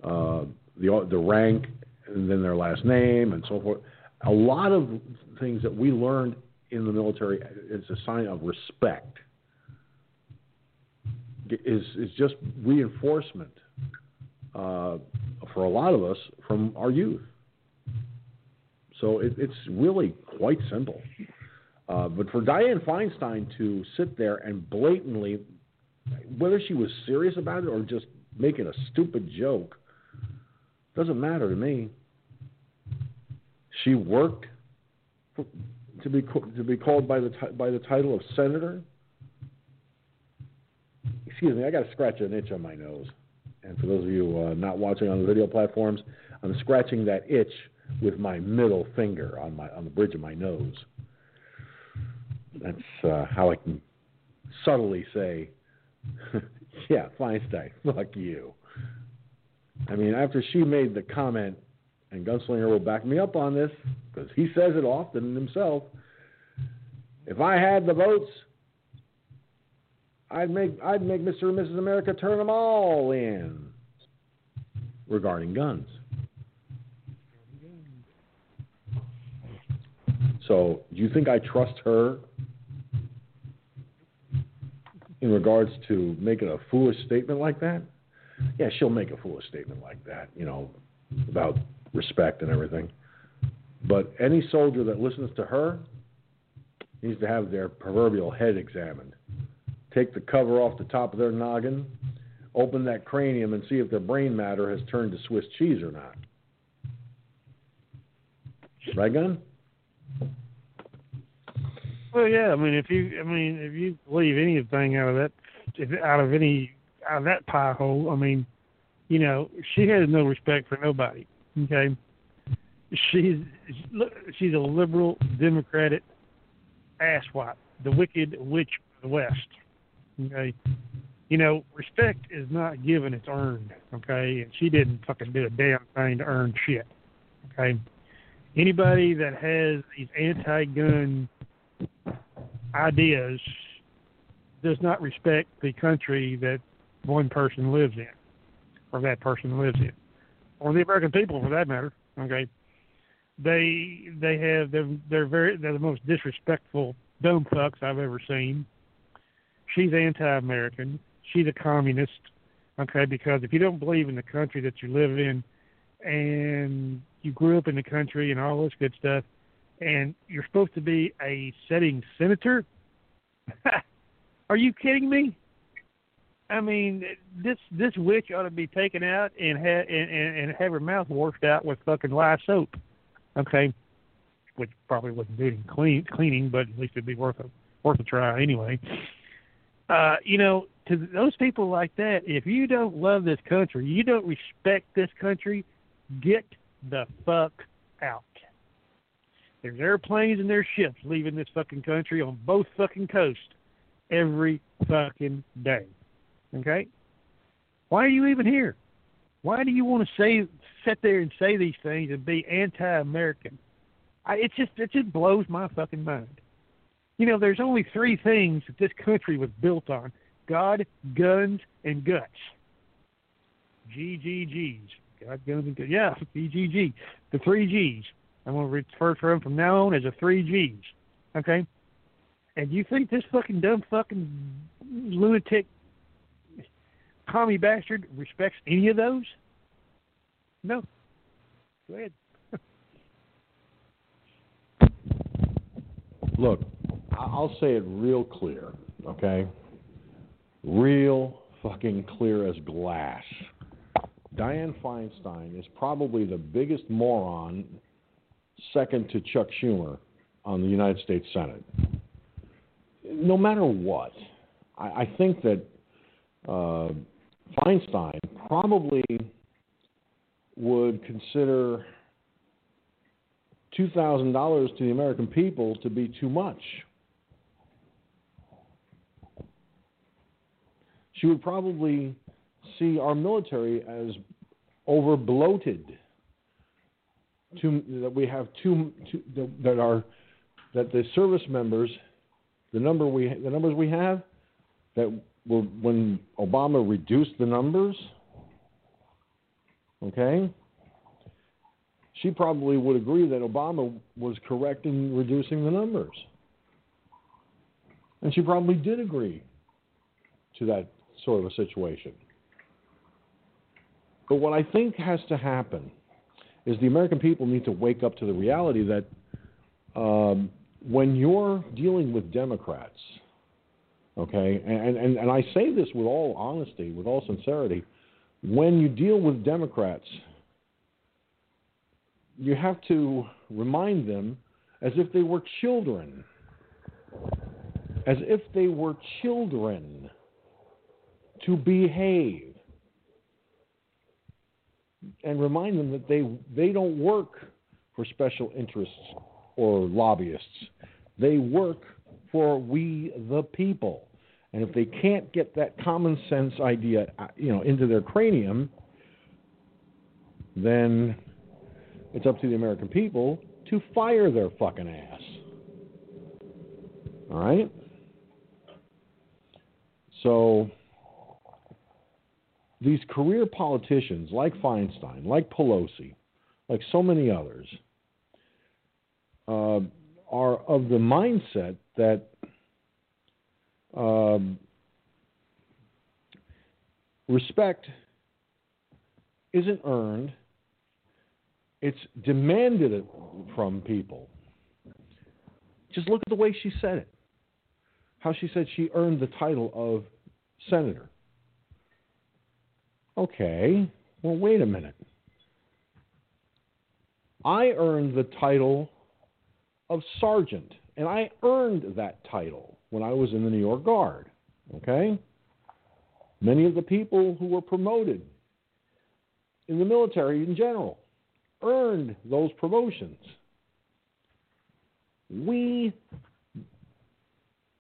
uh, the the rank and then their last name and so forth. A lot of things that we learned in the military is a sign of respect. Is is just reinforcement uh, for a lot of us from our youth. So it, it's really quite simple. Uh, but for Dianne Feinstein to sit there and blatantly, whether she was serious about it or just making a stupid joke, doesn't matter to me. She worked for, to be to be called by the by the title of senator. Excuse me, I got to scratch an itch on my nose. And for those of you uh, not watching on the video platforms, I'm scratching that itch with my middle finger on my on the bridge of my nose. That's uh, how I can subtly say, "Yeah, Feinstein, fuck you." I mean, after she made the comment, and Gunslinger will back me up on this because he says it often himself. If I had the votes, I'd make I'd make Mr. and Mrs. America turn them all in regarding guns. So, do you think I trust her in regards to making a foolish statement like that? Yeah, she'll make a foolish statement like that, you know, about respect and everything. But any soldier that listens to her needs to have their proverbial head examined. Take the cover off the top of their noggin, open that cranium and see if their brain matter has turned to Swiss cheese or not. Right, Gun? Well, yeah. I mean, if you, I mean, if you believe anything out of that, if, out of any out of that pie hole, I mean, you know, she has no respect for nobody. Okay, she's she's a liberal Democratic asswipe, the wicked witch of the West. Okay, you know, respect is not given; it's earned. Okay, and she didn't fucking do a damn thing to earn shit. Okay, anybody that has these anti-gun ideas does not respect the country that one person lives in, or that person lives in, or the American people for that matter. Okay, they they have they're they're very they're the most disrespectful dumb fucks I've ever seen. She's anti-American. She's a communist. Okay, because if you don't believe in the country that you live in, and you grew up in the country and all this good stuff, and you're supposed to be a sitting senator. Are you kidding me? I mean, this this witch ought to be taken out and ha- and, and, and have her mouth washed out with fucking lye soap. Okay, which probably wouldn't do any clean cleaning, but at least it'd be worth a worth a try anyway. Uh, you know, to those people like that, if you don't love this country, you don't respect this country, get the fuck out. There's airplanes and there's ships leaving this fucking country on both fucking coasts every fucking day. Okay? Why are you even here? Why do you want to say sit there and say these things and be anti-American? I, it just it just blows my fucking mind. You know, there's only three things that this country was built on: God, guns, and guts. GGGs. God, guns, and guts. Yeah, GGG. The three G's. I'm going to refer to them from now on as the three G's. Okay? And you think this fucking dumb fucking lunatic commie bastard respects any of those? No. Go ahead. Look, I'll say it real clear, okay? Real fucking clear as glass. Dianne Feinstein is probably the biggest moron second to Chuck Schumer on the United States Senate. No matter what, I, I think that uh, Feinstein probably would consider $2,000 to the American people to be too much. She would probably see our military as over bloated too, that we have too, too that are that the service members, the number we the numbers we have, that when Obama reduced the numbers. Okay. She probably would agree that Obama was correct in reducing the numbers. And she probably did agree to that sort of a situation. But what I think has to happen is the American people need to wake up to the reality that um, when you're dealing with Democrats, okay, and, and, and I say this with all honesty, with all sincerity, when you deal with Democrats, you have to remind them as if they were children. As if they were children to behave and remind them that they they don't work for special interests or lobbyists. They work for we the people. And if they can't get that common sense idea, uh, you know, into their cranium, then it's up to the American people to fire their fucking ass. All right? So these career politicians like Feinstein, like Pelosi, like so many others, uh, are of the mindset that um, respect isn't earned, it's demanded from people. Just look at the way she said it. How she said she earned the title of senator. Okay, well, wait a minute. I earned the title of sergeant, and I earned that title when I was in the New York Guard. Okay? Many of the people who were promoted in the military in general earned those promotions. We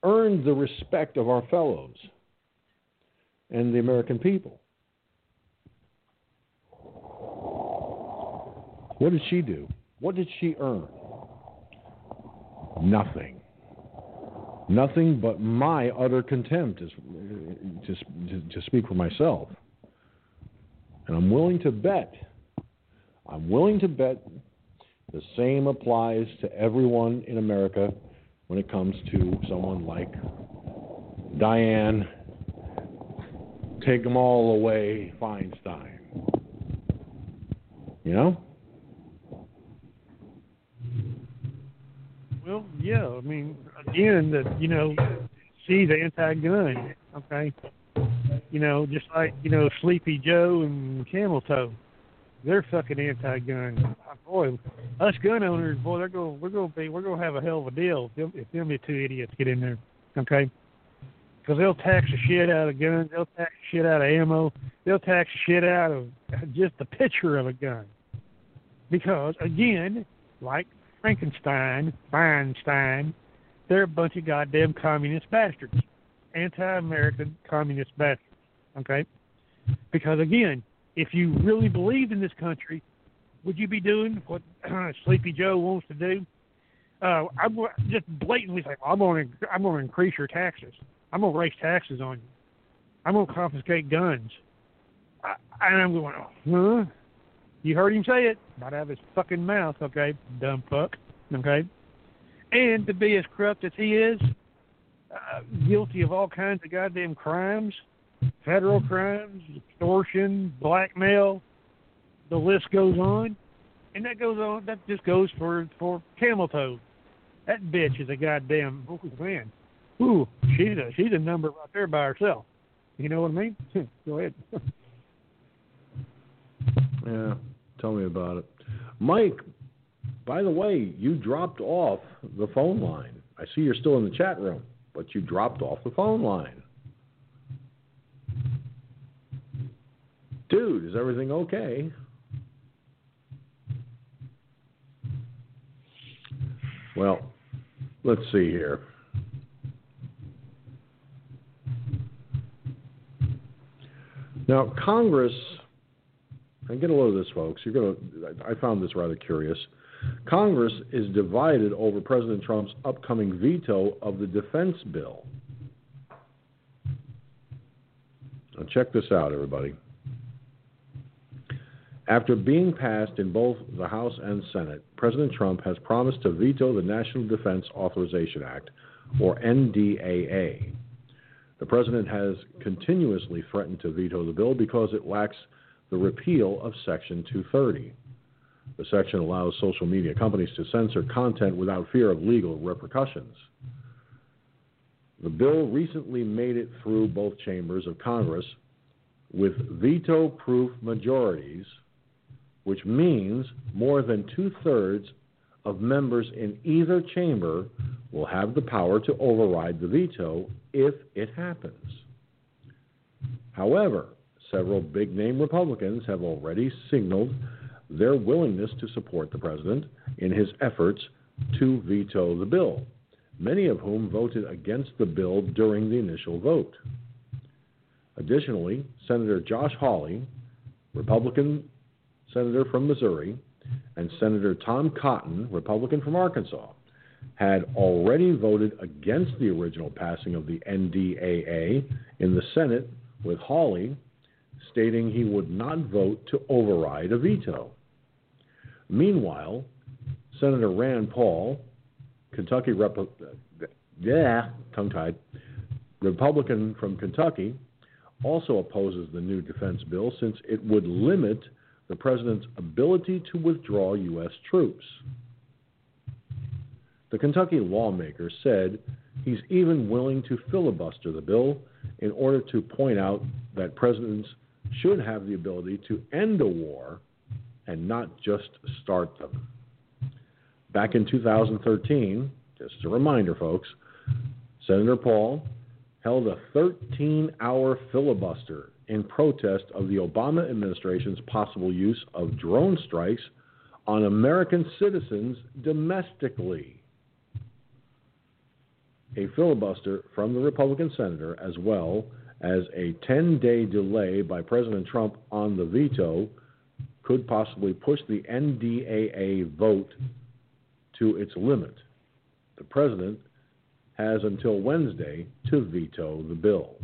earned the respect of our fellows and the American people. What did she do? What did she earn? Nothing. Nothing but my utter contempt, is, just to speak for myself. And I'm willing to bet, I'm willing to bet the same applies to everyone in America when it comes to someone like Dianne, take them all away, Feinstein. You know? Well, yeah. I mean, again, that you know, she's anti-gun. Okay. You know, just like you know, Sleepy Joe and Camel Toe, they're fucking anti-gun. Boy, us gun owners, boy, they're going, we're going to be, we're going to have a hell of a deal if them, if them two idiots get in there. Okay. Because they'll tax the shit out of guns, they'll tax the shit out of ammo, they'll tax the shit out of just the picture of a gun. Because again, like Frankenstein, Feinstein, they're a bunch of goddamn communist bastards, anti-American communist bastards. Okay, because again, if you really believed in this country, would you be doing what Sleepy Joe wants to do? Uh, I'm just blatantly saying, I'm going to I'm going to increase your taxes. I'm going to raise taxes on you. I'm going to confiscate guns. I, and I'm going, huh? You heard him say it. Right out of his fucking mouth, okay, dumb fuck, okay? And to be as corrupt as he is, uh, guilty of all kinds of goddamn crimes, federal crimes, extortion, blackmail, the list goes on. And that goes on, that just goes for, for Camel Toe. That bitch is a goddamn, oh, man. Ooh, she's a, she's a number right there by herself. You know what I mean? Go ahead. yeah. Tell me about it. Mike, by the way, you dropped off the phone line. I see you're still in the chat room, but you dropped off the phone line. Dude, is everything okay? Well, let's see here. Now, Congress and get a load of this, folks. You're going to. I found this rather curious. Congress is divided over President Trump's upcoming veto of the defense bill. Now check this out, everybody. After being passed in both the House and Senate, President Trump has promised to veto the National Defense Authorization Act, or NDAA. The president has continuously threatened to veto the bill because it lacks the repeal of Section 230. The section allows social media companies to censor content without fear of legal repercussions. The bill recently made it through both chambers of Congress with veto proof majorities, which means more than two thirds of members in either chamber will have the power to override the veto if it happens. However, several big name Republicans have already signaled their willingness to support the president in his efforts to veto the bill, many of whom voted against the bill during the initial vote. Additionally, Senator Josh Hawley, Republican senator from Missouri, and Senator Tom Cotton, Republican from Arkansas, had already voted against the original passing of the NDAA in the Senate, with Hawley stating he would not vote to override a veto. Meanwhile, Senator Rand Paul, Kentucky Rep- yeah, tongue-tied, Republican from Kentucky, also opposes the new defense bill since it would limit the president's ability to withdraw U.S. troops. The Kentucky lawmaker said he's even willing to filibuster the bill in order to point out that president's should have the ability to end a war and not just start them. Back in 2013, just a reminder, folks, Senator Paul held a 13 hour filibuster in protest of the Obama administration's possible use of drone strikes on American citizens domestically. A filibuster from the Republican senator, as well as a 10 day delay by President Trump on the veto, could possibly push the NDAA vote to its limit. The president has until Wednesday to veto the bill.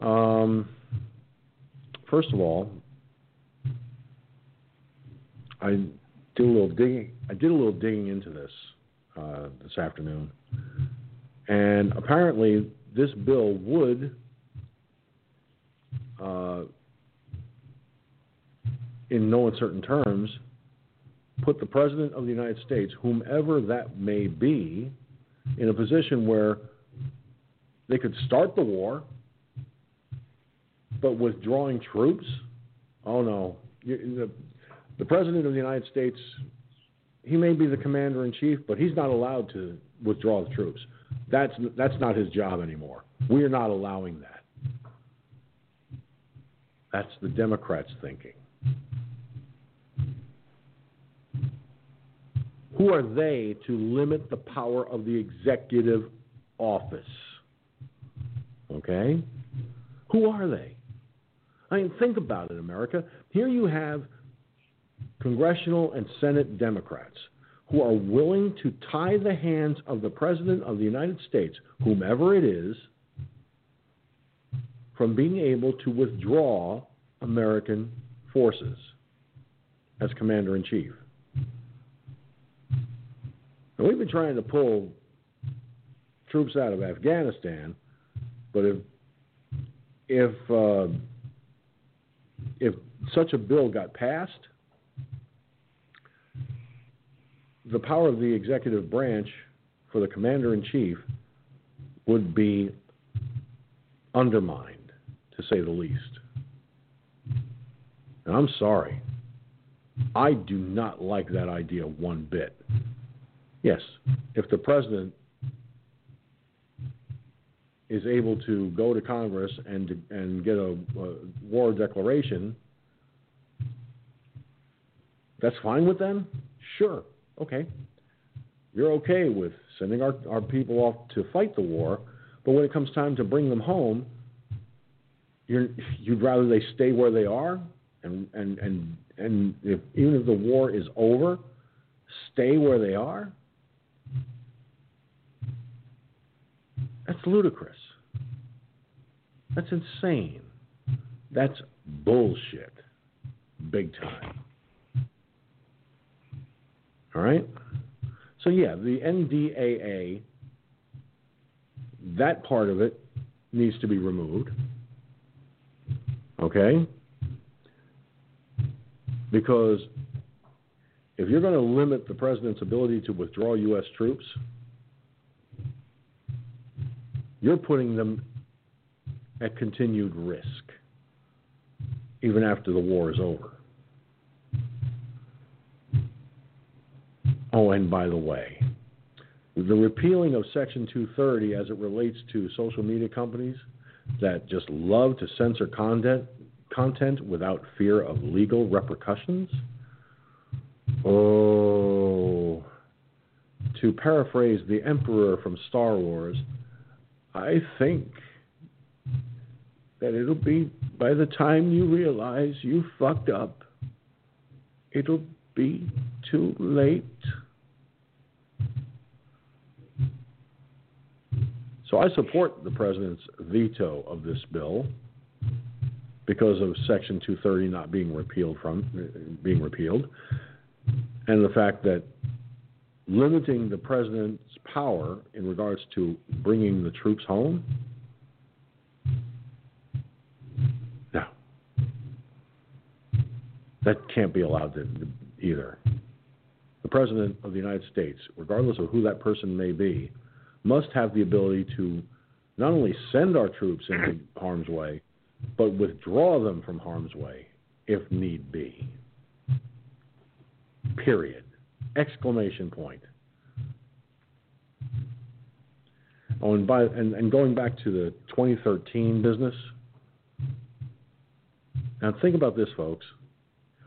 Um, first of all, I did a little digging. I did a little digging into this uh, this afternoon, and apparently this bill would, uh, in no uncertain terms, put the President of the United States, whomever that may be, in a position where they could start the war, but withdrawing troops? Oh no. The, the President of the United States, he may be the commander in chief, but he's not allowed to withdraw the troops. That's, that's not his job anymore. We are not allowing that. That's the Democrats' thinking. Who are they to limit the power of the executive office? Okay? Who are they? I mean, think about it, America. Here you have congressional and Senate Democrats who are willing to tie the hands of the President of the United States, whomever it is, from being able to withdraw American forces as Commander in Chief. And we've been trying to pull troops out of Afghanistan, but if if uh, if such a bill got passed, the power of the executive branch for the commander in chief would be undermined, to say the least. And I'm sorry. I do not like that idea one bit. Yes, if the president is able to go to Congress and and get a, a war declaration, that's fine with them. Sure, okay. You're okay with sending our, our people off to fight the war, but when it comes time to bring them home, you're, you'd rather they stay where they are, and and and and if even if the war is over, stay where they are. That's ludicrous. That's insane. That's bullshit. Big time. All right? So, yeah, the NDAA, that part of it needs to be removed. Okay? Because if you're going to limit the president's ability to withdraw U.S. troops, you're putting them at continued risk, even after the war is over. Oh, and by the way, the repealing of Section 230 as it relates to social media companies that just love to censor content, content without fear of legal repercussions. Oh, to paraphrase the Emperor from Star Wars, I think that it'll be by the time you realize you fucked up, it'll be too late. So I support the president's veto of this bill because of Section 230 not being repealed from being repealed, and the fact that limiting the president's power in regards to bringing the troops home? No. That can't be allowed to, either. The President of the United States, regardless of who that person may be, must have the ability to not only send our troops into harm's way, but withdraw them from harm's way if need be. Period. Exclamation point. Oh, and, by, and, and going back to the 2013 business. Now, think about this, folks.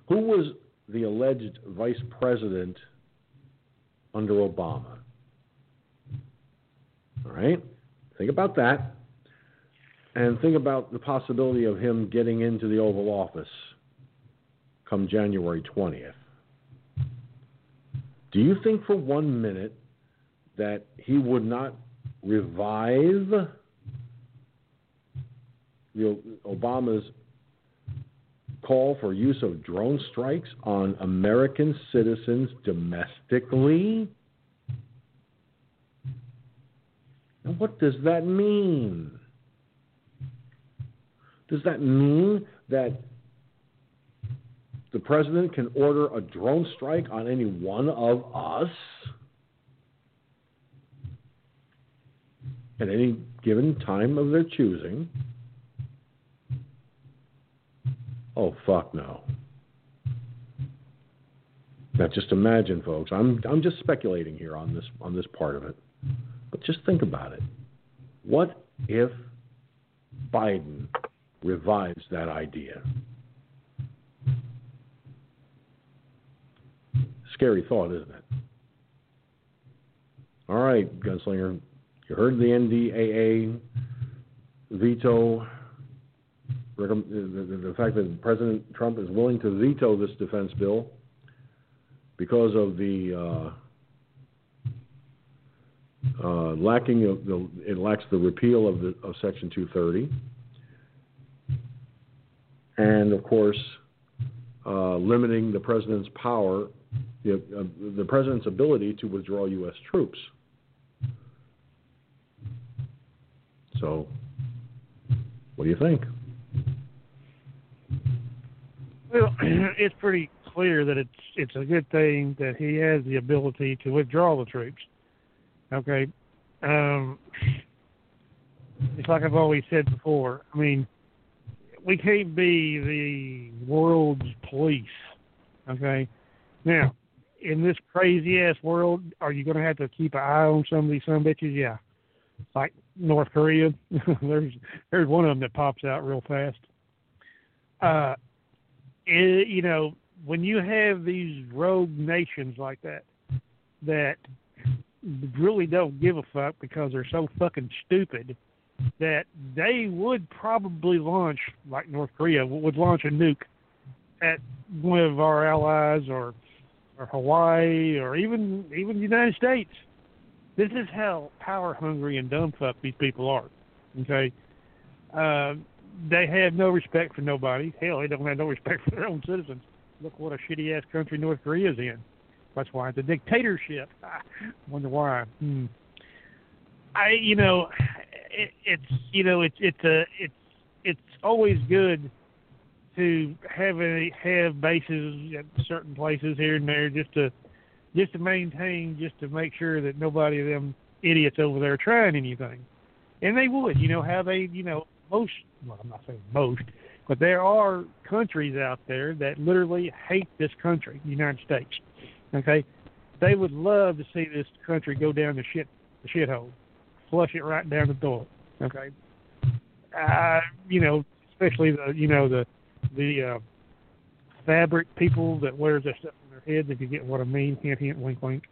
Who was the alleged vice president under Obama? All right? Think about that. And think about the possibility of him getting into the Oval Office come January 20th. Do you think for one minute that he would not revive Obama's call for use of drone strikes on American citizens domestically? And what does that mean? Does that mean that the president can order a drone strike on any one of us at any given time of their choosing? Oh fuck no. Now just imagine folks, I'm I'm just speculating here on this on this part of it. But just think about it. What if Biden revives that idea? Scary thought, isn't it? All right, Gunslinger, you heard the NDAA veto the, fact that President Trump is willing to veto this defense bill because of the uh, uh, lacking of the it lacks the repeal of the of Section 230, and of course uh, limiting the president's power, the, uh, the president's ability to withdraw U.S. troops. So, what do you think? Well, it's pretty clear that it's it's a good thing that he has the ability to withdraw the troops. Okay, um, it's like I've always said before. I mean, we can't be the world's police. Okay, now in this crazy ass world, are you going to have to keep an eye on some of these some bitches? Yeah, like North Korea. there's there's one of them that pops out real fast. Uh, it, you know, when you have these rogue nations like that, that really don't give a fuck because they're so fucking stupid that they would probably launch, like North Korea would launch a nuke at one of our allies or or Hawaii or even even the United States. This is how power hungry and dumb fuck these people are. Okay, uh, they have no respect for nobody. Hell, they don't have no respect for their own citizens. Look what a shitty ass country North Korea's in. That's why it's a dictatorship. I wonder why. Hmm. I, you know, it, it's you know it's it's a it's it's always good to have a have bases at certain places here and there just to just to maintain just to make sure that nobody of them idiots over there trying anything. And they would, you know, how they you know most, well, I'm not saying most, but there are countries out there that literally hate this country, the United States. Okay, they would love to see this country go down the shit, the shithole, flush it right down the toilet. Okay, uh, you know, especially the, you know, the the uh, fabric people that wears that stuff on their heads. If you get what I mean, hint, hint, wink, wink.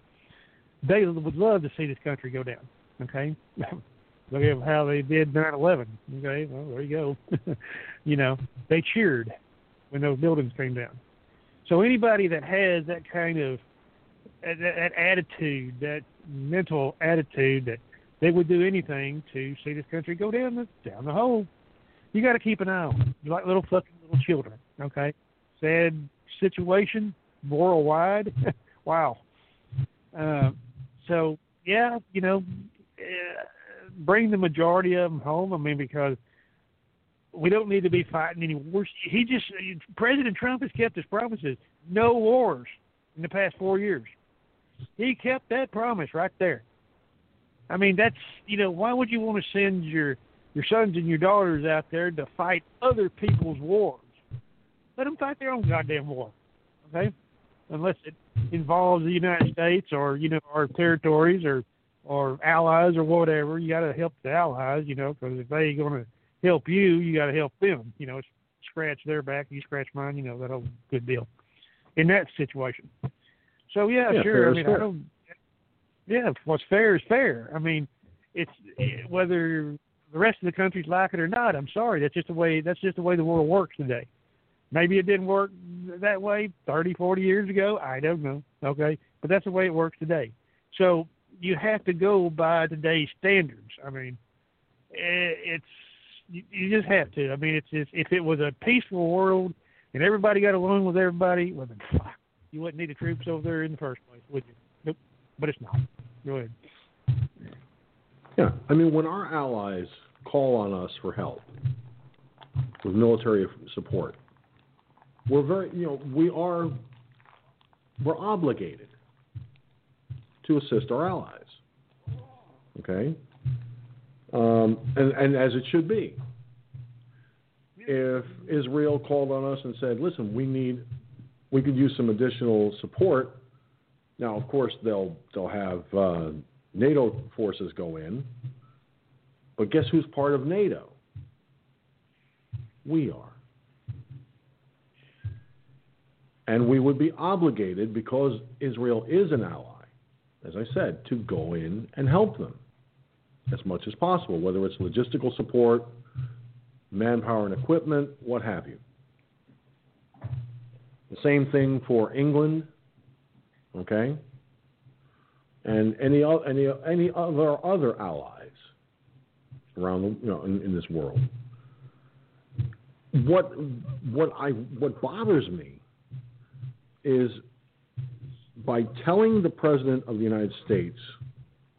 They would love to see this country go down. Okay, Look at how they did 9/11. Okay, well there you go. you know, they cheered when those buildings came down. So anybody that has that kind of that, that attitude, that mental attitude that they would do anything to see this country go down the down the hole, you got to keep an eye on. You're like little fucking little children. Okay, sad situation worldwide. wow. Uh, so yeah, you know. Uh, bring the majority of them home. I mean, because we don't need to be fighting any wars. He just President Trump has kept his promises. No wars in the past four years. He kept that promise right there. I mean, that's you know, why would you want to send your your sons and your daughters out there to fight other people's wars? Let them fight their own goddamn war, okay? Unless it involves the United States or you know our territories or or allies or whatever. You got to help the allies, you know, because if they going to help you, you got to help them. You know, scratch their back, you scratch mine. You know that whole good deal. In that situation, so yeah, Yeah, sure. I mean, fair. I don't. Yeah, what's fair is fair. I mean, it's whether the rest of the countries like it or not. I'm sorry, that's just the way. That's just the way the world works today. Maybe it didn't work that way 30, 40 years ago. I don't know. Okay, but that's the way it works today. So you have to go by today's standards. I mean, it's you, just have to. I mean, it's just if it was a peaceful world and everybody got along with everybody, well then fuck, you wouldn't need the troops over there in the first place, would you? Nope. But it's not. Go ahead. Yeah, I mean, when our allies call on us for help with military support, we're very, you know, we are, we're obligated to assist our allies. Okay, um, and and as it should be. If Israel called on us and said, "Listen, we need, we could use some additional support," now of course they'll they'll have uh, NATO forces go in, but guess who's part of NATO? We are. And we would be obligated, because Israel is an ally, as I said, to go in and help them as much as possible, whether it's logistical support, manpower and equipment, what have you. The same thing for England, okay? And any any any other other allies around the, you know in, in this world. What what I what bothers me is by telling the president of the United States,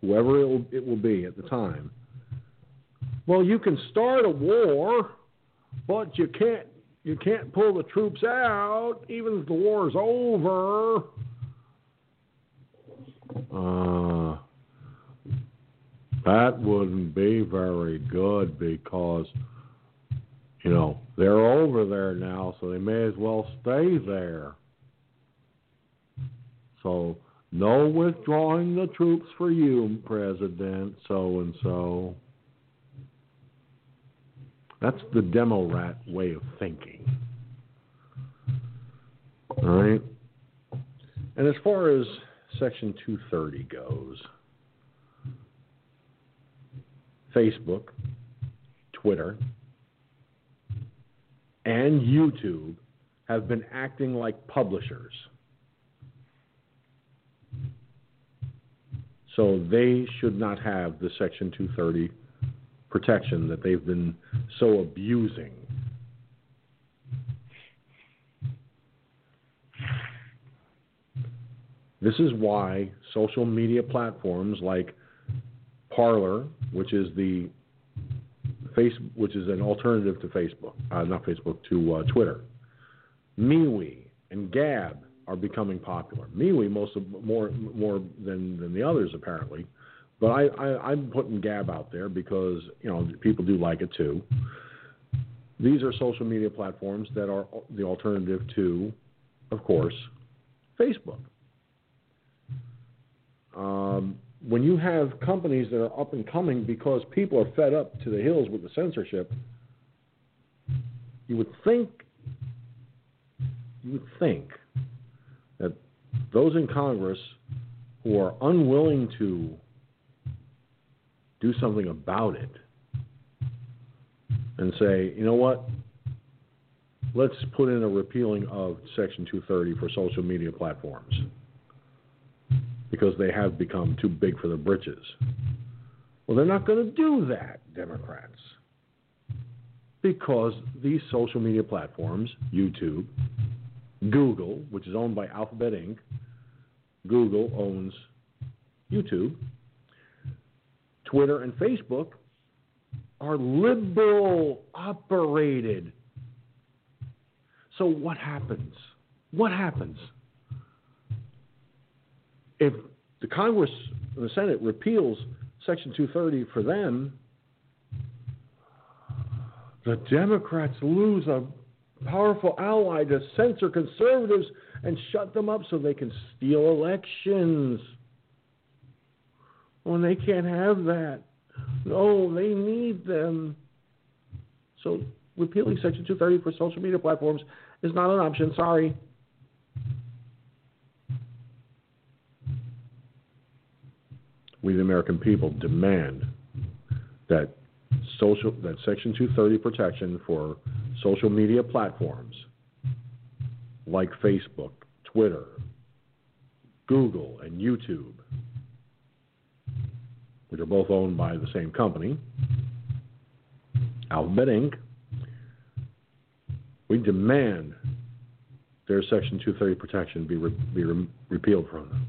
whoever it will, it will be at the time, well, you can start a war, but you can't you can't pull the troops out even if the war is over. Uh, that wouldn't be very good because, you know, they're over there now, so they may as well stay there. So, no withdrawing the troops for you, President so and so. That's the demo rat way of thinking. All right? And as far as Section 230 goes, Facebook, Twitter, and YouTube have been acting like publishers. So they should not have the Section 230 protection that they've been so abusing. This is why social media platforms like Parler, which is the face, which is an alternative to Facebook, uh, not Facebook, to uh, Twitter, MeWe and Gab are becoming popular. MeWe most of, more more than than the others apparently, but I, I I'm putting Gab out there because you know people do like it too. These are social media platforms that are the alternative to, of course, Facebook. Um, when you have companies that are up and coming because people are fed up to the hills with the censorship, you would think you would think that those in Congress who are unwilling to do something about it and say, you know what, let's put in a repealing of Section 230 for social media platforms because they have become too big for their britches. Well, they're not going to do that, Democrats, because these social media platforms, YouTube, Google, which is owned by Alphabet Inc., Google owns YouTube, Twitter and Facebook are liberal operated. So what happens? What happens? If the Congress and the Senate repeals Section 230 for them, the Democrats lose a powerful ally to censor conservatives and shut them up so they can steal elections. When they can't have that. No, they need them. So repealing Section 230 for social media platforms is not an option. Sorry. We, the American people, demand that social that Section 230 protection for social media platforms like Facebook, Twitter, Google, and YouTube, which are both owned by the same company, Alphabet Inc. We demand their Section 230 protection be, re- be re- repealed from them.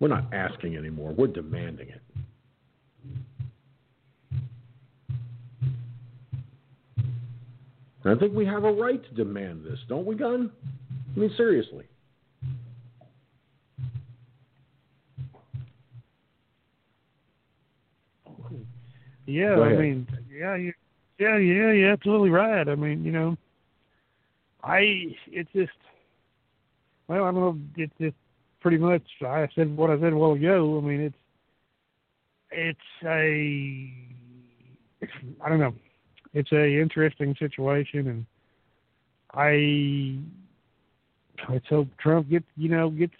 We're not asking anymore, we're demanding it. And I think we have a right to demand this, don't we, Gun? I mean, seriously. Yeah, I mean, yeah, you, yeah, yeah, you're absolutely right. I mean, you know, I it's just, well, I don't know. It's just pretty much. I said what I said a while ago. I mean, it's it's a, I don't know. It's a interesting situation, and I let's hope Trump gets you know gets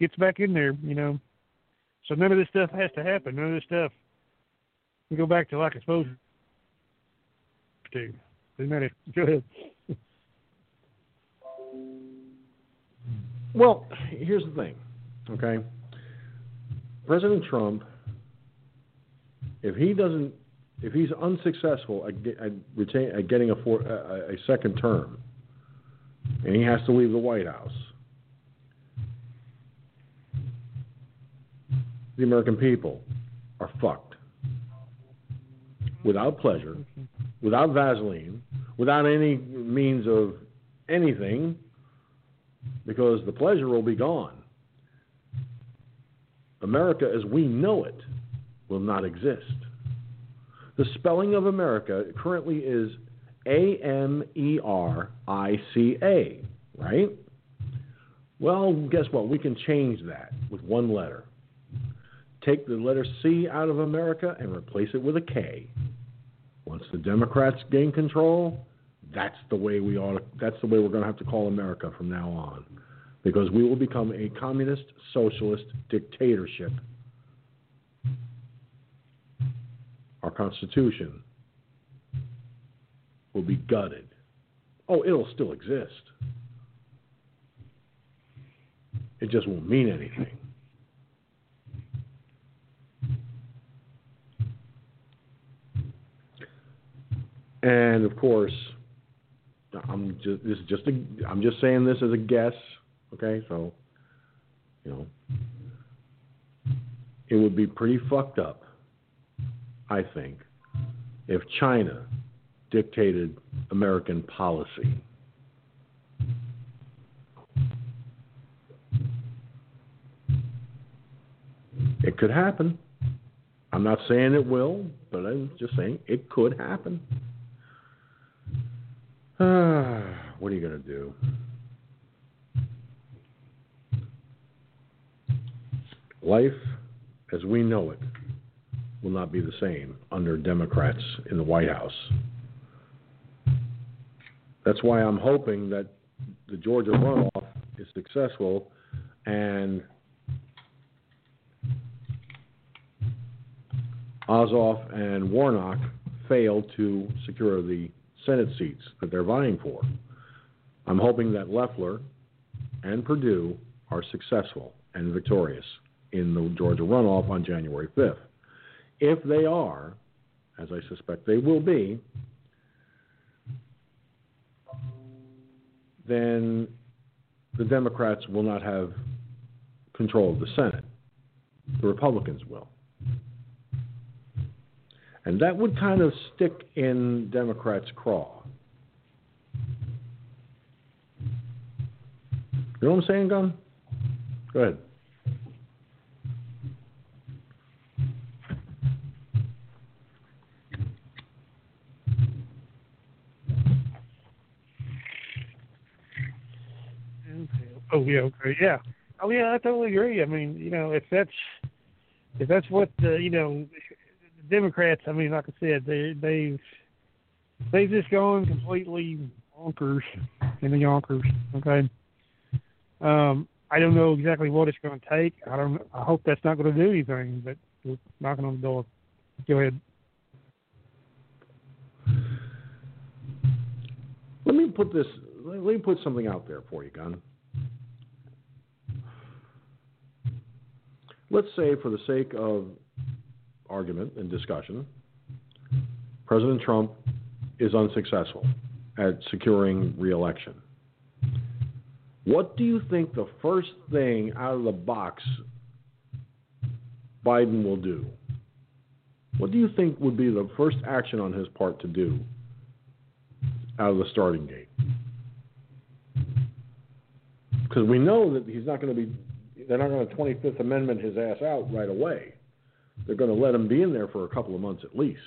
gets back in there. You know, so none of this stuff has to happen. None of this stuff we go back to like it's supposed to. It? Go ahead. Well, here's the thing, okay? President Trump, if he doesn't, if he's unsuccessful at, at, retain, at getting a, four, a, a second term, and he has to leave the White House, the American people are fucked. Without pleasure, without Vaseline, without any means of anything, because the pleasure will be gone. America as we know it will not exist. The spelling of America currently is A M E R I C A, right? Well, guess what? We can change that with one letter. Take the letter C out of America and replace it with a K. Once the Democrats gain control, that's the way we ought that's the way we're going to have to call America from now on because we will become a communist socialist dictatorship. Our constitution will be gutted. Oh, it'll still exist. It just won't mean anything. And of course, I'm just this is just a I'm just saying this as a guess, okay? So, you know, it would be pretty fucked up, I think, if China dictated American policy. It could happen. I'm not saying it will, but I'm just saying it could happen. What are you going to do? Life as we know it will not be the same under Democrats in the White House. That's why I'm hoping that the Georgia runoff is successful and Ossoff and Warnock fail to secure the Senate seats that they're vying for. I'm hoping that Loeffler and Perdue are successful and victorious in the Georgia runoff on January 5th. If they are, as I suspect they will be, then the Democrats will not have control of the Senate. The Republicans will. And that would kind of stick in Democrats' craw. You know what I'm saying, Gun? Go ahead. Oh yeah, okay, yeah. Oh yeah, I totally agree. I mean, you know, if that's if that's what uh, you know, Democrats. I mean, like I said, they they've they've just gone completely bonkers in the yonkers. Okay. Um, I don't know exactly what it's going to take. I don't. I hope that's not going to do anything. But we're knocking on the door. Go ahead. Let me put this. Let me put something out there for you, Gun. Let's say, for the sake of argument and discussion, President Trump is unsuccessful at securing reelection. What do you think the first thing out of the box Biden will do? What do you think would be the first action on his part to do out of the starting gate? Because we know that he's not going to be, they're not going to 25th Amendment his ass out right away. They're going to let him be in there for a couple of months at least.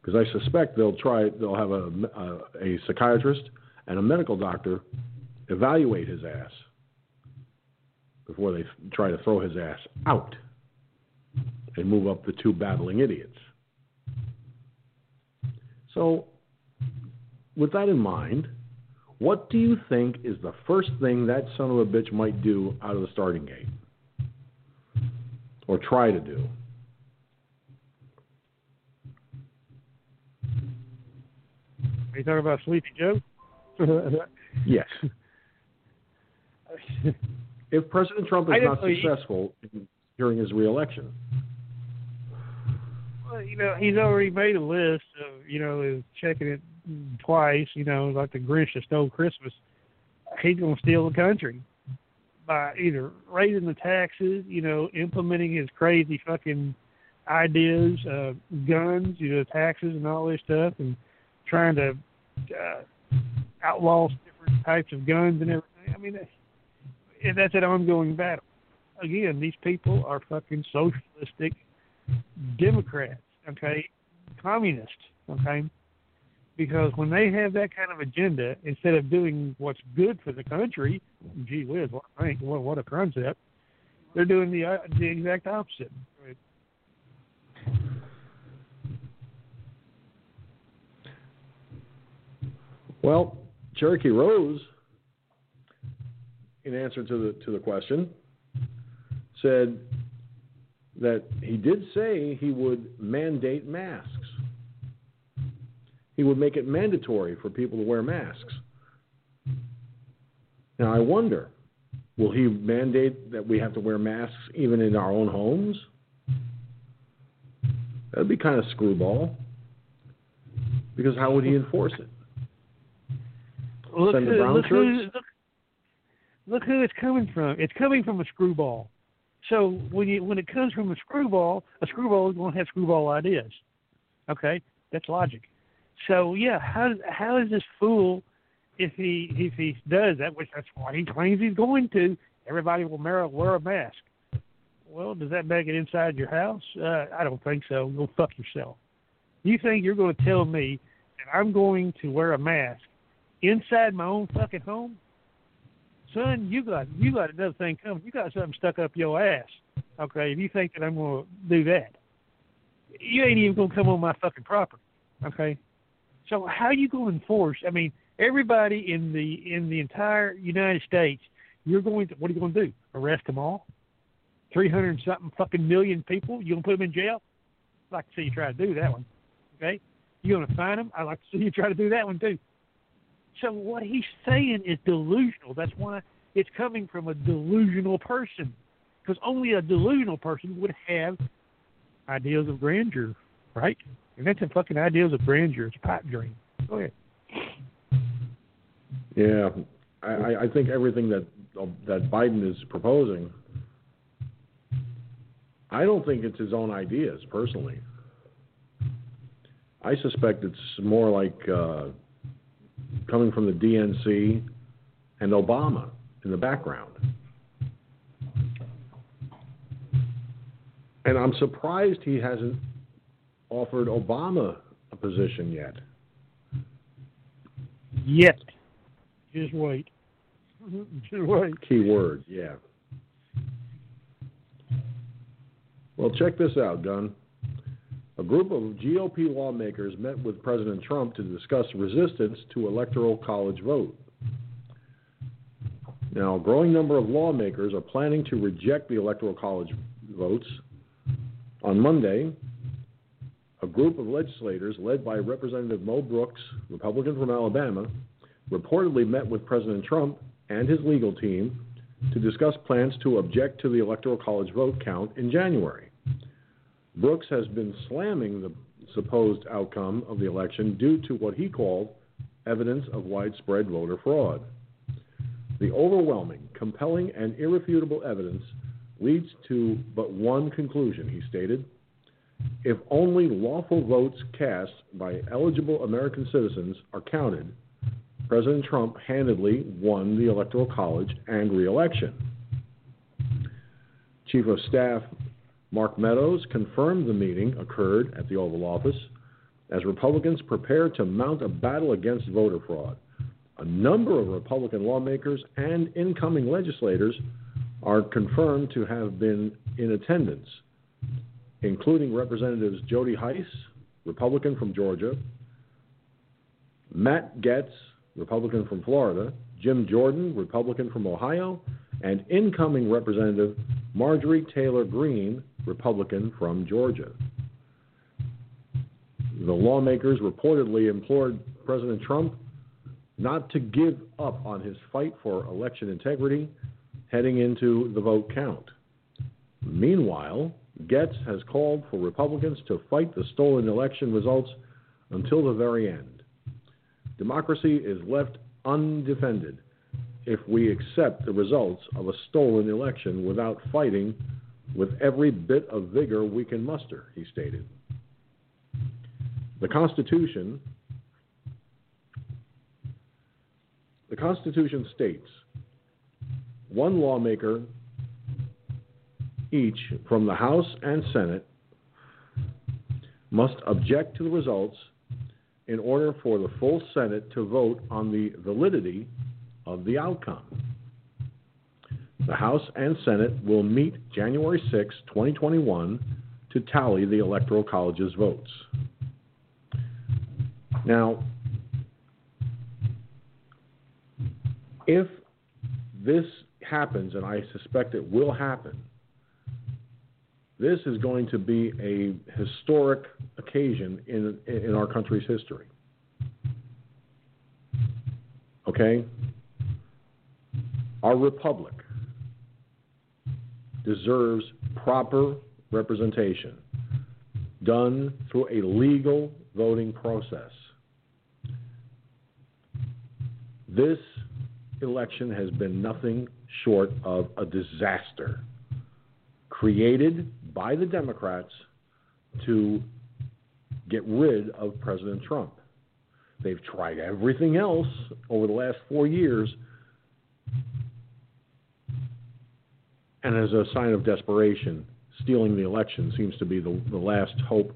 Because I suspect they'll try, they'll have a, a, a psychiatrist and a medical doctor evaluate his ass before they try to throw his ass out and move up the two battling idiots. So, with that in mind, what do you think is the first thing that son of a bitch might do out of the starting gate? Or try to do? Are you talking about Sleepy Joe? yes. if President Trump is not successful in during his reelection. Well, you know, he's already made a list of, you know, is checking it twice, you know, like the Grinch stole Christmas. He's going to steal the country by either raising the taxes, you know, implementing his crazy fucking ideas, uh, guns, you know, taxes and all this stuff, and trying to uh, outlaw different types of guns and everything. I mean, that's an ongoing battle. Again, these people are fucking socialistic Democrats, okay, communists, okay. Because when they have that kind of agenda, instead of doing what's good for the country, gee whiz, what think, what, what a concept, they're doing the uh, the exact opposite. Well, Cherokee Rose, in answer to the to the question, said that he did say he would mandate masks. He would make it mandatory for people to wear masks. Now I wonder, will he mandate that we have to wear masks even in our own homes? That'd be kind of screwball. Because how would he enforce it? Look who, look, who, look, look who it's coming from. It's coming from a screwball. So when you when it comes from a screwball, a screwball is going to have screwball ideas. Okay, that's logic. So yeah, how how is this fool if he if he does that, which that's what he claims he's going to? Everybody will wear a mask. Well, does that make it inside your house? Uh, I don't think so. Go fuck yourself. You think you're going to tell me that I'm going to wear a mask inside my own fucking home, son, you got you got another thing coming. You got something stuck up your ass. Okay, if you think that I'm going to do that, you ain't even going to come on my fucking property. Okay, so how you going to enforce? I mean, everybody in the in the entire United States, you're going to what are you going to do? Arrest them all? Three hundred something fucking million people? You to put them in jail? I'd like to see you try to do that one. Okay, you going to find them? I'd like to see you try to do that one too. So what he's saying is delusional. That's why it's coming from a delusional person, because only a delusional person would have ideas of grandeur, right? A fucking ideas of grandeur. It's a pipe dream. Go ahead. Yeah, I, I think everything that that Biden is proposing, I don't think it's his own ideas personally. I suspect it's more like uh, coming from the DNC and Obama in the background. And I'm surprised he hasn't offered Obama a position yet. Yet. Just wait. Mm-hmm. Just wait. Key word, yeah. Well, check this out, Gun. A group of GOP lawmakers met with President Trump to discuss resistance to electoral college vote. Now, a growing number of lawmakers are planning to reject the electoral college votes. On Monday, a group of legislators led by Representative Mo Brooks, Republican from Alabama, reportedly met with President Trump and his legal team to discuss plans to object to the electoral college vote count in January. Brooks has been slamming the supposed outcome of the election due to what he called evidence of widespread voter fraud. The overwhelming, compelling, and irrefutable evidence leads to but one conclusion, he stated. If only lawful votes cast by eligible American citizens are counted, President Trump handedly won the Electoral College and reelection. Chief of Staff Mark Meadows confirmed the meeting occurred at the Oval Office as Republicans prepare to mount a battle against voter fraud. A number of Republican lawmakers and incoming legislators are confirmed to have been in attendance, including Representatives Jody Hice, Republican from Georgia, Matt Gaetz, Republican from Florida, Jim Jordan, Republican from Ohio, and incoming Representative Marjorie Taylor Greene, Republican from Georgia. The lawmakers reportedly implored President Trump not to give up on his fight for election integrity heading into the vote count. Meanwhile, Gaetz has called for Republicans to fight the stolen election results until the very end. Democracy is left undefended if we accept the results of a stolen election without fighting with every bit of vigor we can muster, he stated. The Constitution the Constitution states one lawmaker each from the House and Senate must object to the results in order for the full Senate to vote on the validity of the outcome. The House and Senate will meet January 6, 2021, to tally the Electoral College's votes. Now, if this happens, and I suspect it will happen, this is going to be a historic occasion in, in our country's history. Okay? Our republic deserves proper representation done through a legal voting process. This election has been nothing short of a disaster created by the Democrats to get rid of President Trump. They've tried everything else over the last four years and as a sign of desperation, stealing the election seems to be the, the last hope,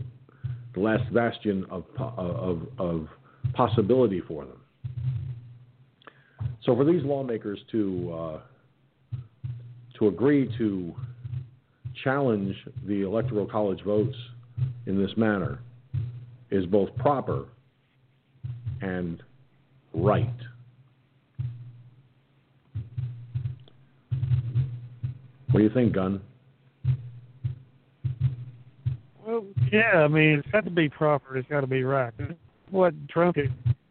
the last bastion of, of, of possibility for them. So for these lawmakers to uh, to agree to challenge the electoral college votes in this manner is both proper and right. What do you think, Gun? Well, yeah, I mean, it's got to be proper. It's got to be right. What Trump is,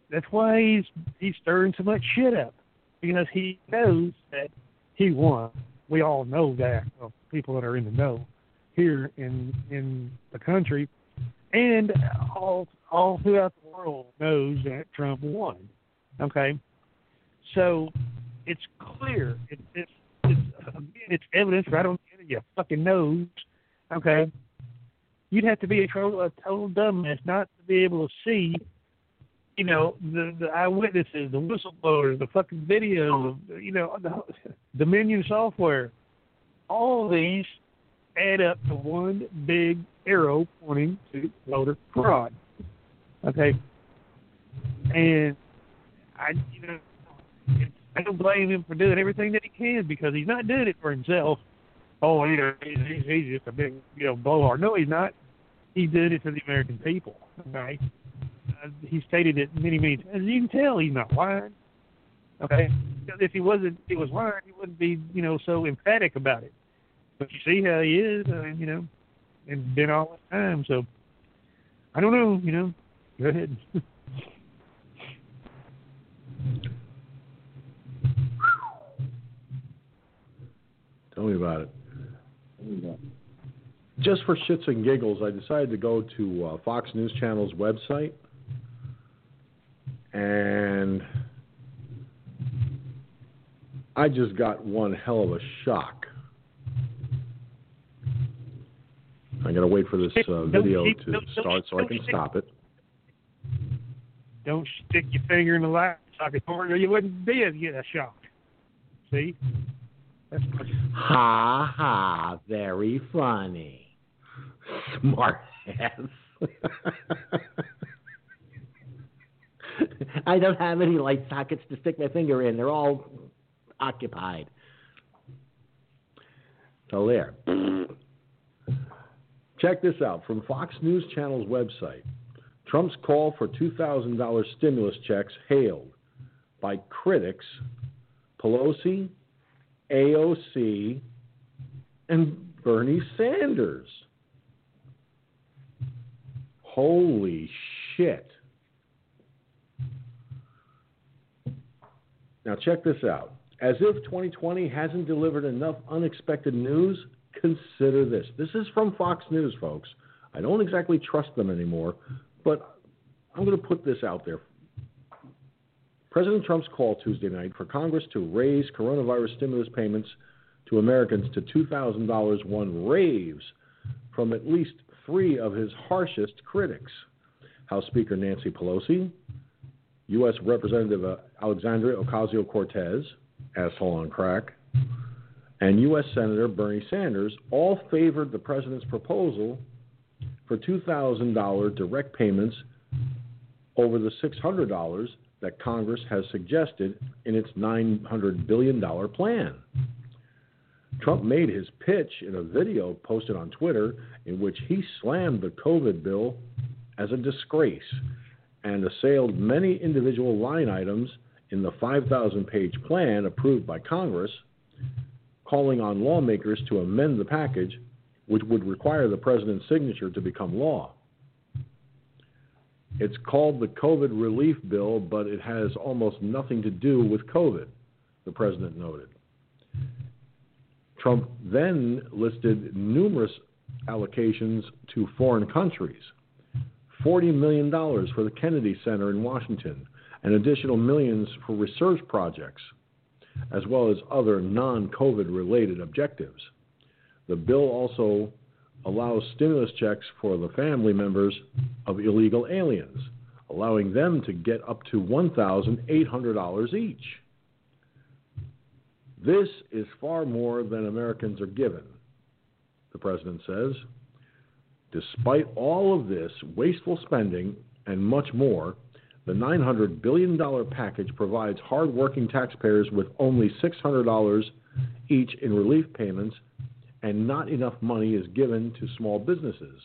that's why he's he's stirring so much shit up because he knows that he won. We all know that. People that are in the know here in in the country, and all all throughout the world knows that Trump won. Okay, so it's clear. It, it's it's again, it's evidence right on the end of your fucking nose. Okay, you'd have to be a total, a total dumbass not to be able to see, you know, the the eyewitnesses, the whistleblowers, the fucking videos, you know, the Dominion software. All these add up to one big arrow pointing to voter fraud. Okay, and I you know I don't blame him for doing everything that he can because he's not doing it for himself. Oh, you know, he's, he's, just a big you know blowhard. No, he's not. He's doing it for the American people. Okay, uh, he stated it many many times. As you can tell he's not lying. Okay, because if he wasn't, he was lying, he wouldn't be you know so emphatic about it. But you see how he is, uh, you know, and been all this time. So I don't know, you know. Go ahead. Tell me about it. Just for shits and giggles, I decided to go to uh, Fox News Channel's website and I just got one hell of a shock. I gotta wait for this uh, video to start so I can stop it. Don't stick your finger in the light socket or you wouldn't be as get a shock. See? That's ha ha, very funny. Smart ass. I don't have any light sockets to stick my finger in. They're all occupied. So there. Check this out from Fox News Channel's website. Trump's call for $2,000 stimulus checks hailed by critics Pelosi, AOC, and Bernie Sanders. Holy shit. Now, check this out. As if 2020 hasn't delivered enough unexpected news, consider this. This is from Fox News, folks. I don't exactly trust them anymore, but I'm going to put this out there. President Trump's call Tuesday night for Congress to raise coronavirus stimulus payments to Americans to $2,000 won raves from at least three of his harshest critics House Speaker Nancy Pelosi, U.S. Representative uh, Alexandria Ocasio Cortez, asshole on crack, and U.S. Senator Bernie Sanders all favored the president's proposal for $2,000 direct payments over the $600 that Congress has suggested in its $900 billion plan. Trump made his pitch in a video posted on Twitter in which he slammed the COVID bill as a disgrace and assailed many individual line items in the 5,000 page plan approved by Congress, calling on lawmakers to amend the package, which would require the president's signature to become law. It's called the COVID relief bill, but it has almost nothing to do with COVID, the president noted. Trump then listed numerous allocations to foreign countries $40 million for the Kennedy Center in Washington, and additional millions for research projects, as well as other non COVID related objectives. The bill also allows stimulus checks for the family members of illegal aliens, allowing them to get up to $1,800 each. This is far more than Americans are given, the president says. Despite all of this wasteful spending and much more, the $900 billion package provides hardworking taxpayers with only $600 each in relief payments, and not enough money is given to small businesses,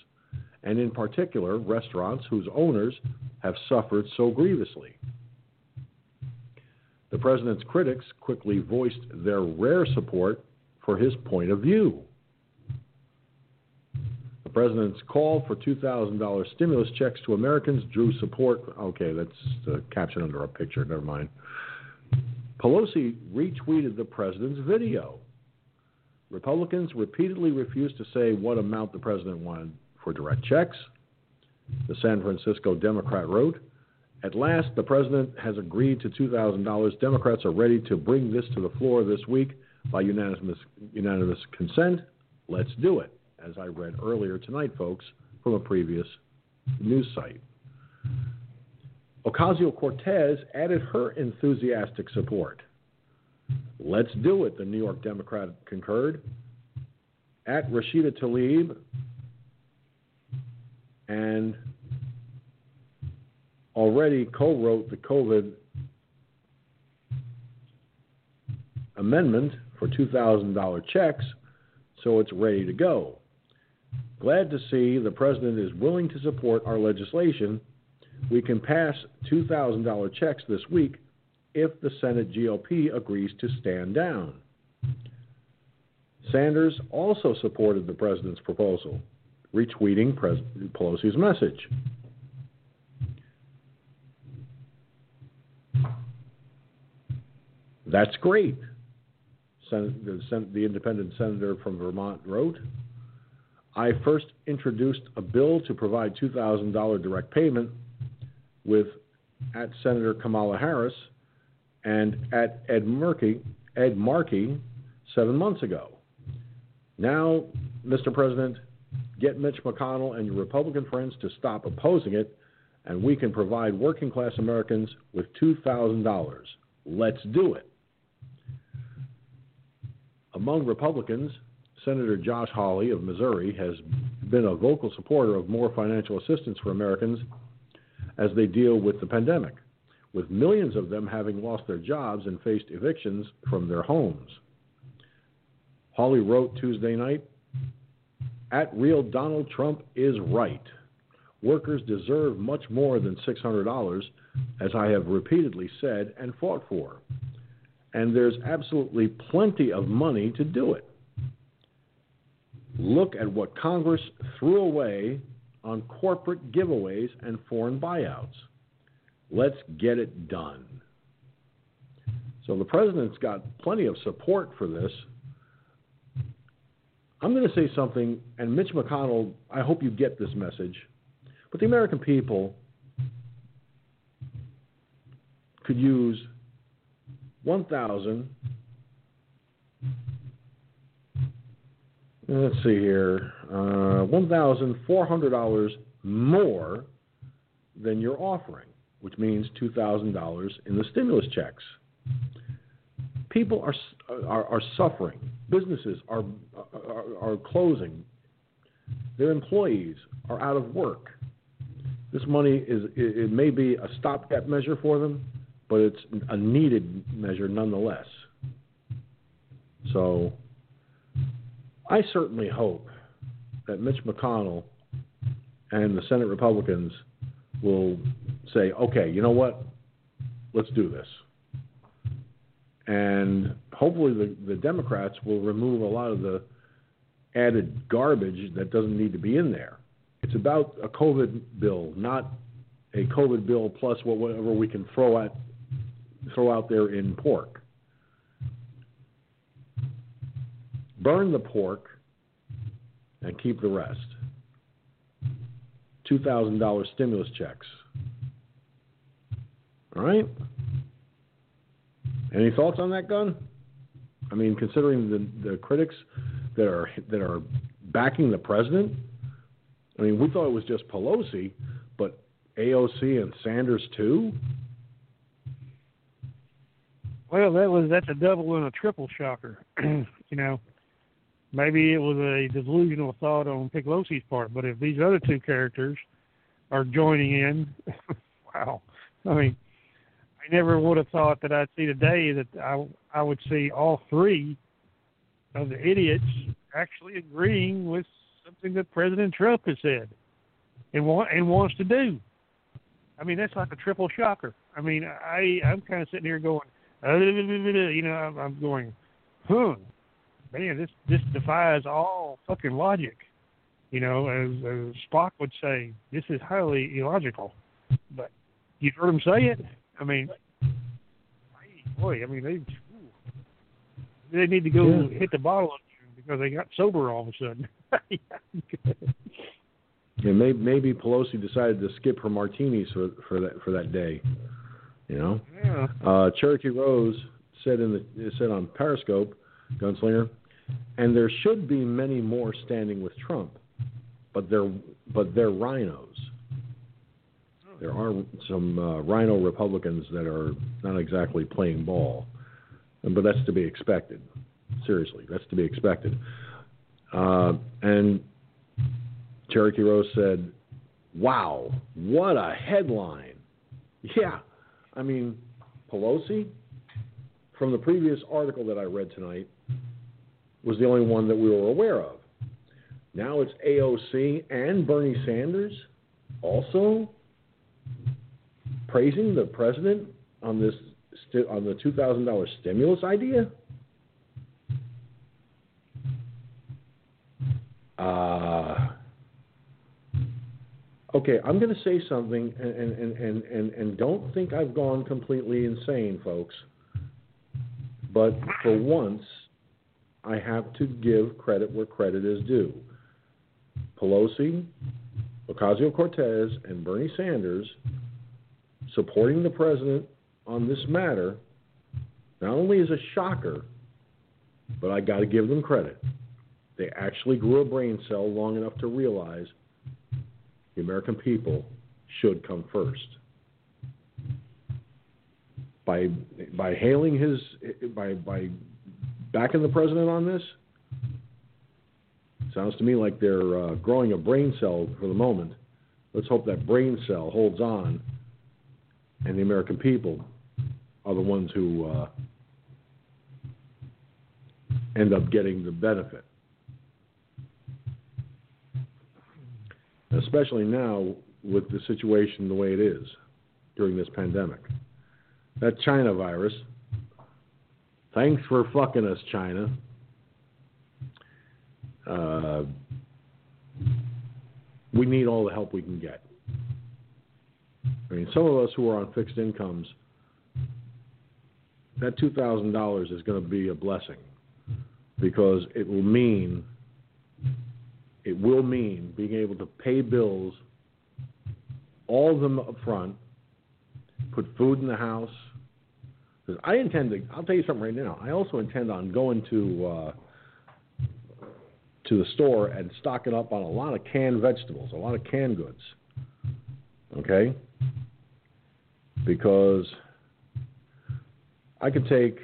and in particular, restaurants whose owners have suffered so grievously. The president's critics quickly voiced their rare support for his point of view president's call for $2,000 stimulus checks to Americans drew support. Okay, that's uh, the caption under a picture. Never mind. Pelosi retweeted the president's video. Republicans repeatedly refused to say what amount the president wanted for direct checks. The San Francisco Democrat wrote, At last, the president has agreed to $2,000. Democrats are ready to bring this to the floor this week by unanimous, unanimous consent. Let's do it as I read earlier tonight, folks, from a previous news site. Ocasio Cortez added her enthusiastic support. Let's do it, the New York Democrat concurred. At Rashida Tlaib and already co wrote the COVID amendment for $2,000 checks, so it's ready to go. Glad to see the President is willing to support our legislation. We can pass $2,000 checks this week if the Senate GOP agrees to stand down. Sanders also supported the President's proposal, retweeting President Pelosi's message. That's great. the, the independent senator from Vermont wrote. I first introduced a bill to provide $2,000 direct payment with at Senator Kamala Harris and at Ed Markey, Ed Markey seven months ago. Now, Mr. President, get Mitch McConnell and your Republican friends to stop opposing it, and we can provide working class Americans with $2,000. Let's do it. Among Republicans, Senator Josh Hawley of Missouri has been a vocal supporter of more financial assistance for Americans as they deal with the pandemic, with millions of them having lost their jobs and faced evictions from their homes. Hawley wrote Tuesday night At real Donald Trump is right. Workers deserve much more than $600, as I have repeatedly said and fought for and there's absolutely plenty of money to do it. Look at what Congress threw away on corporate giveaways and foreign buyouts. Let's get it done. So the president's got plenty of support for this. I'm going to say something, and Mitch McConnell, I hope you get this message, but the American people could use 1,000 Let's see here, uh, one thousand four hundred dollars more than you're offering, which means two thousand dollars in the stimulus checks. People are, are are suffering. Businesses are, are are closing. Their employees are out of work. This money is it may be a stopgap measure for them, but it's a needed measure nonetheless. So I certainly hope that Mitch McConnell and the Senate Republicans will say, okay, you know what? Let's do this. And hopefully the, the Democrats will remove a lot of the added garbage that doesn't need to be in there. It's about a COVID bill, not a COVID bill plus whatever we can throw at throw out there in pork. Burn the pork and keep the rest. $2,000 stimulus checks. All right? Any thoughts on that Gun? I mean, considering the, the critics that are that are backing the president, I mean, we thought it was just Pelosi, but AOC and Sanders too. Well, that was that's a double and a triple shocker. you know, maybe it was a delusional thought on Pelosi's part, but if these other two characters are joining in, wow. I mean, I never would have thought that I'd see today that I I would see all three of the idiots actually agreeing with something that President Trump has said and want and wants to do. I mean, that's like a triple shocker. I mean, I I'm kind of sitting here going, uh, you know, I'm, I'm going, huh, man, this this defies all fucking logic. You know, as, as Spock would say, this is highly illogical. But you've heard him say it. I mean, boy, I mean they they need to go yeah. hit the bottle because they got sober all of a sudden. yeah, maybe, maybe Pelosi decided to skip her martinis for for that for that day. You know, yeah. uh, Cherokee Rose said in the said on Periscope, Gunslinger, and there should be many more standing with Trump, but they're but they're RINOs. There are some uh, RINO Republicans that are not exactly playing ball, but that's to be expected. Seriously, that's to be expected. Uh, and Cherokee Rose said, "Wow, what a headline!" Yeah, I mean, Pelosi from the previous article that I read tonight, was the only one that we were aware of. Now it's AOC and Bernie Sanders also praising the president on this on the two thousand dollars stimulus idea. Uh, okay, I'm going to say something, and, and, and, and, and don't think I've gone completely insane, folks. But for once, I have to give credit where credit is due. Pelosi, Ocasio Cortez, and Bernie Sanders supporting the president on this matter not only is a shocker, but I got to give them credit. They actually grew a brain cell long enough to realize the American people should come first. By by hailing his by by backing the president on this, sounds to me like they're uh, growing a brain cell for the moment. Let's hope that brain cell holds on, and the American people are the ones who uh, end up getting the benefit. Especially now with the situation the way it is during this pandemic. That China virus, thanks for fucking us, China. Uh, we need all the help we can get. I mean, some of us who are on fixed incomes, that $2,000 is going to be a blessing because it will mean it will mean being able to pay bills, all of them up front, put food in the house. Because I intend to, I'll tell you something right now. I also intend on going to uh, to the store and stocking up on a lot of canned vegetables, a lot of canned goods. Okay? Because I could take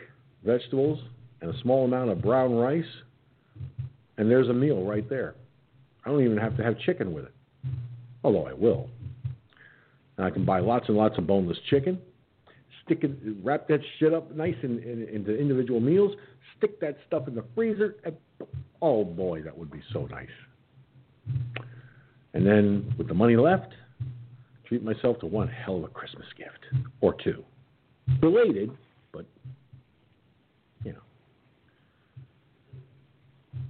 vegetables and a small amount of brown rice, and there's a meal right there. I don't even have to have chicken with it, although I will. And I can buy lots and lots of boneless chicken, stick it, wrap that shit up nice in, in, into individual meals, stick that stuff in the freezer, and oh boy, that would be so nice. And then with the money left, treat myself to one hell of a Christmas gift or two. Related, but you know.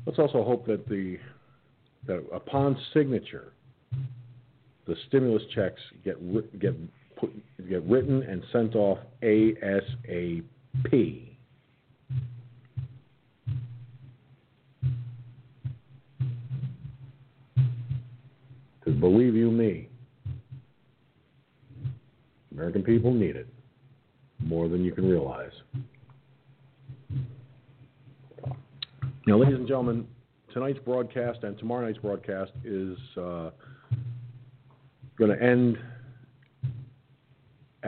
Let's also hope that the that upon signature, the stimulus checks get get put, get written and sent off ASAP. Because believe you me, American people need it more than you can realize. Now, ladies and gentlemen, tonight's broadcast and tomorrow night's broadcast is uh, going to end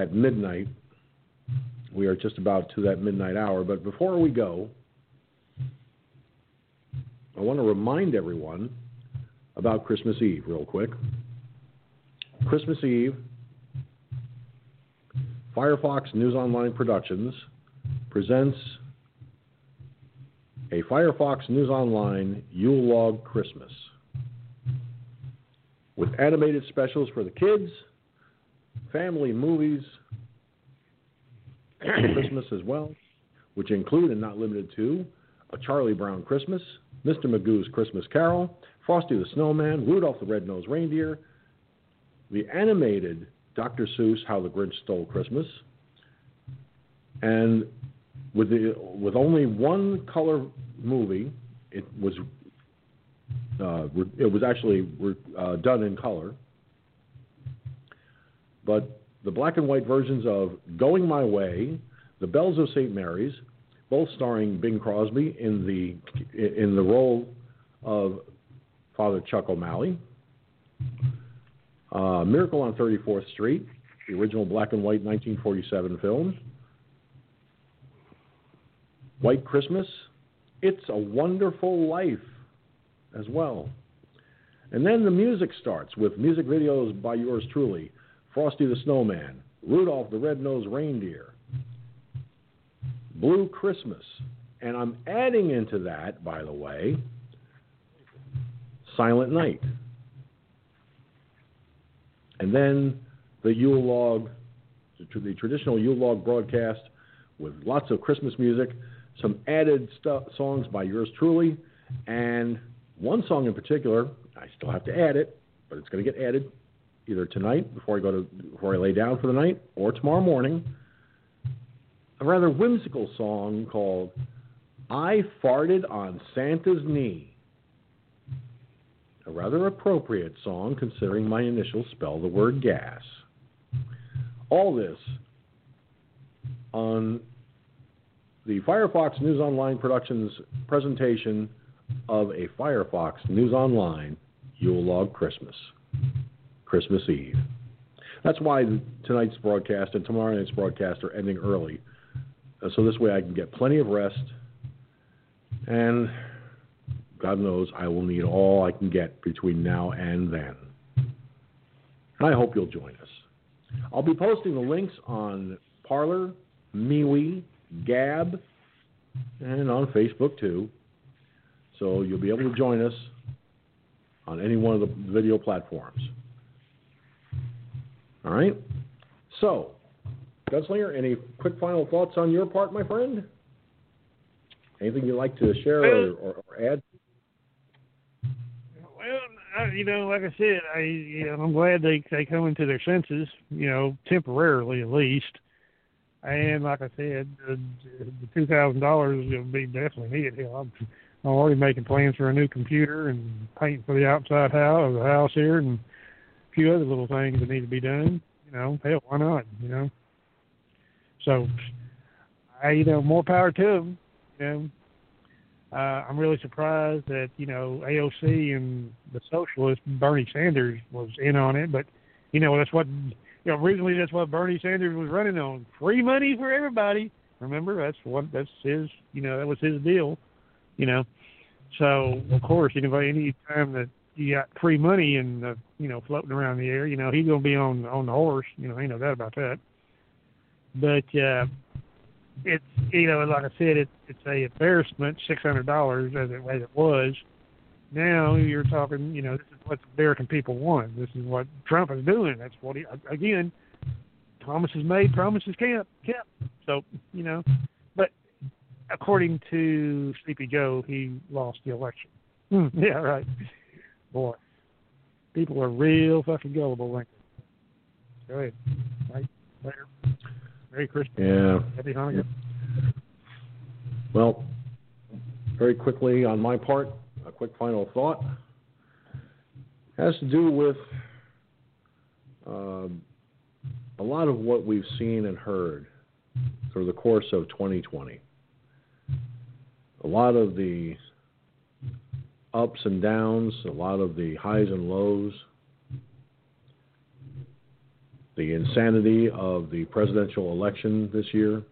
at midnight. We are just about to that midnight hour. But before we go, I want to remind everyone about Christmas Eve, real quick. Christmas Eve, Firefox News Online Productions presents a Firefox News Online Yule Log Christmas with animated specials for the kids, family movies, Christmas as well, which include and not limited to A Charlie Brown Christmas, Mr. Magoo's Christmas Carol, Frosty the Snowman, Rudolph the Red-Nosed Reindeer, the animated Dr. Seuss How the Grinch Stole Christmas, and with the with only one color movie, it was uh, it was actually uh, done in color, but the black and white versions of Going My Way, The Bells of St. Mary's, both starring Bing Crosby in the in the role of Father Chuck O'Malley. Uh, Miracle on 34th Street, the original black and white 1947 film. White Christmas, It's a Wonderful Life as well. And then the music starts with music videos by yours truly Frosty the Snowman, Rudolph the Red-Nosed Reindeer, Blue Christmas. And I'm adding into that, by the way, Silent Night. And then the Yule log, the traditional Yule log broadcast with lots of Christmas music, some added songs by yours truly, and one song in particular. I still have to add it, but it's going to get added either tonight before I go to before I lay down for the night, or tomorrow morning. A rather whimsical song called "I Farted on Santa's Knee." A rather appropriate song considering my initials spell the word gas. All this on the Firefox News Online Productions presentation of a Firefox News Online Yule Log Christmas, Christmas Eve. That's why tonight's broadcast and tomorrow night's broadcast are ending early, uh, so this way I can get plenty of rest, and God knows I will need all I can get between now and then. And I hope you'll join us. I'll be posting the links on Parler, MeWe, Gab, and on Facebook too. So you'll be able to join us on any one of the video platforms. All right? So, Gunslinger, any quick final thoughts on your part, my friend? Anything you'd like to share or, or, or add? Well, I, you know, like I said, I you know, I'm glad they they come into their senses, you know, temporarily at least. And like I said, the, the two thousand dollars will be definitely needed. Hell, I'm, I'm already making plans for a new computer and paint for the outside house of the house here, and few other little things that need to be done. You know, hell, why not? You know. So, I you know, more power to them. You know, uh, I'm really surprised that you know AOC and the socialist Bernie Sanders was in on it, but you know that's what you know, originally that's what Bernie Sanders was running on. Free money for everybody. Remember, that's what that's his you know, that was his deal. You know. So of course, anybody any time that you got free money and uh, you know, floating around the air, you know, he's gonna be on on the horse, you know, ain't no doubt about that. But uh it's you know, like I said, it's it's a embarrassment, six hundred dollars as it as it was. Now you're talking, you know, this is what the American people want. This is what Trump is doing. That's what he again. Promises made, promises kept. Kept. So you know, but according to Sleepy Joe, he lost the election. Yeah, right. Boy, people are real fucking gullible, Lincoln. Go ahead. Right later. Merry Christmas. Yeah. Happy Hanukkah. Well, very quickly on my part, a quick final thought has to do with um, a lot of what we've seen and heard through the course of 2020. A lot of the ups and downs, a lot of the highs and lows, the insanity of the presidential election this year,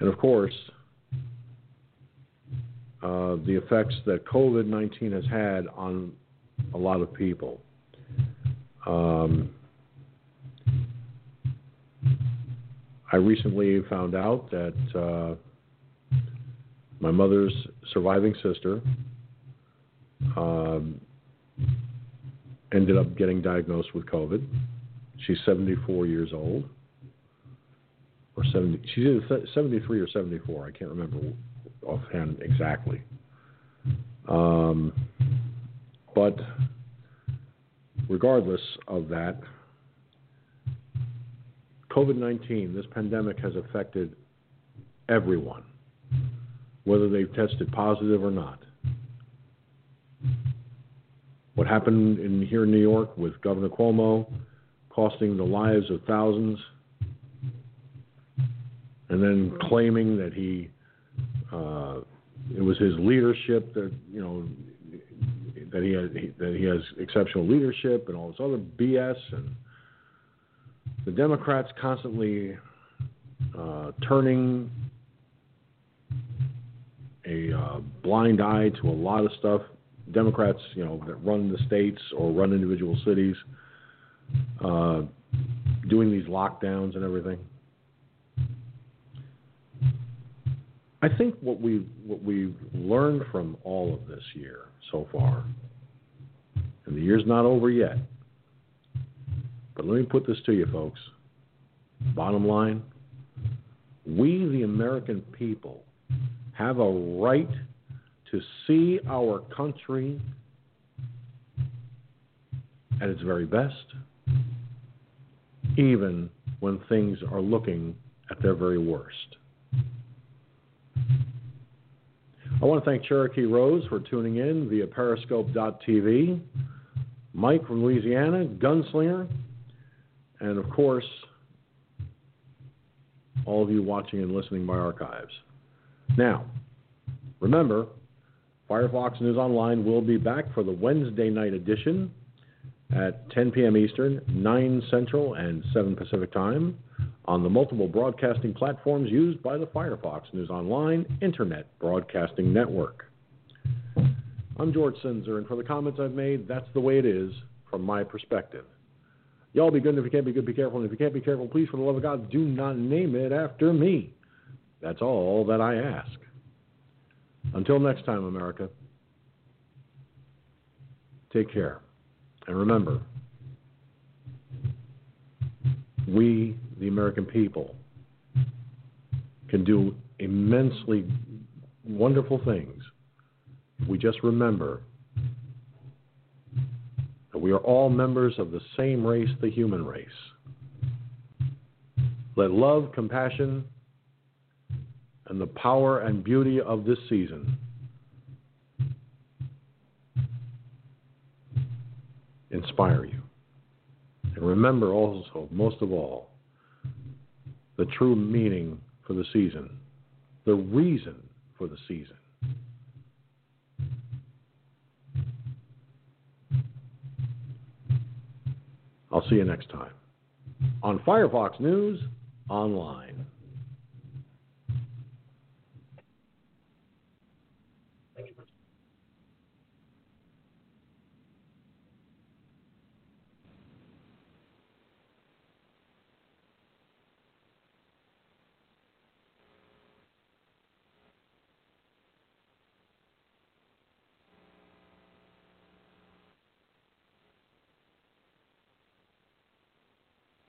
and of course, uh, the effects that COVID 19 has had on a lot of people. Um, I recently found out that uh, my mother's surviving sister um, ended up getting diagnosed with COVID. She's 74 years old, or 70. She's either 73 or 74. I can't remember offhand exactly. Um, but regardless of that, COVID 19, this pandemic has affected everyone, whether they've tested positive or not. What happened in here in New York with Governor Cuomo costing the lives of thousands and then claiming that he uh, it was his leadership that you know that he had that he has exceptional leadership and all this other BS and the Democrats constantly uh, turning a uh, blind eye to a lot of stuff. Democrats, you know, that run the states or run individual cities, uh, doing these lockdowns and everything. I think what we what we've learned from all of this year so far, and the year's not over yet. But let me put this to you, folks. Bottom line, we, the American people, have a right to see our country at its very best, even when things are looking at their very worst. I want to thank Cherokee Rose for tuning in via Periscope.tv, Mike from Louisiana, Gunslinger, and of course, all of you watching and listening by archives. Now, remember, Firefox News Online will be back for the Wednesday night edition at 10 p.m. Eastern, 9 Central, and 7 Pacific Time on the multiple broadcasting platforms used by the Firefox News Online Internet Broadcasting Network. I'm George Sinzer, and for the comments I've made, that's the way it is from my perspective. Y'all be good, and if you can't be good, be careful. And if you can't be careful, please, for the love of God, do not name it after me. That's all that I ask. Until next time, America, take care. And remember, we, the American people, can do immensely wonderful things if we just remember that we are all members of the same race, the human race. Let love, compassion, and the power and beauty of this season inspire you. And remember also, most of all, the true meaning for the season, the reason for the season. I'll see you next time on Firefox News Online.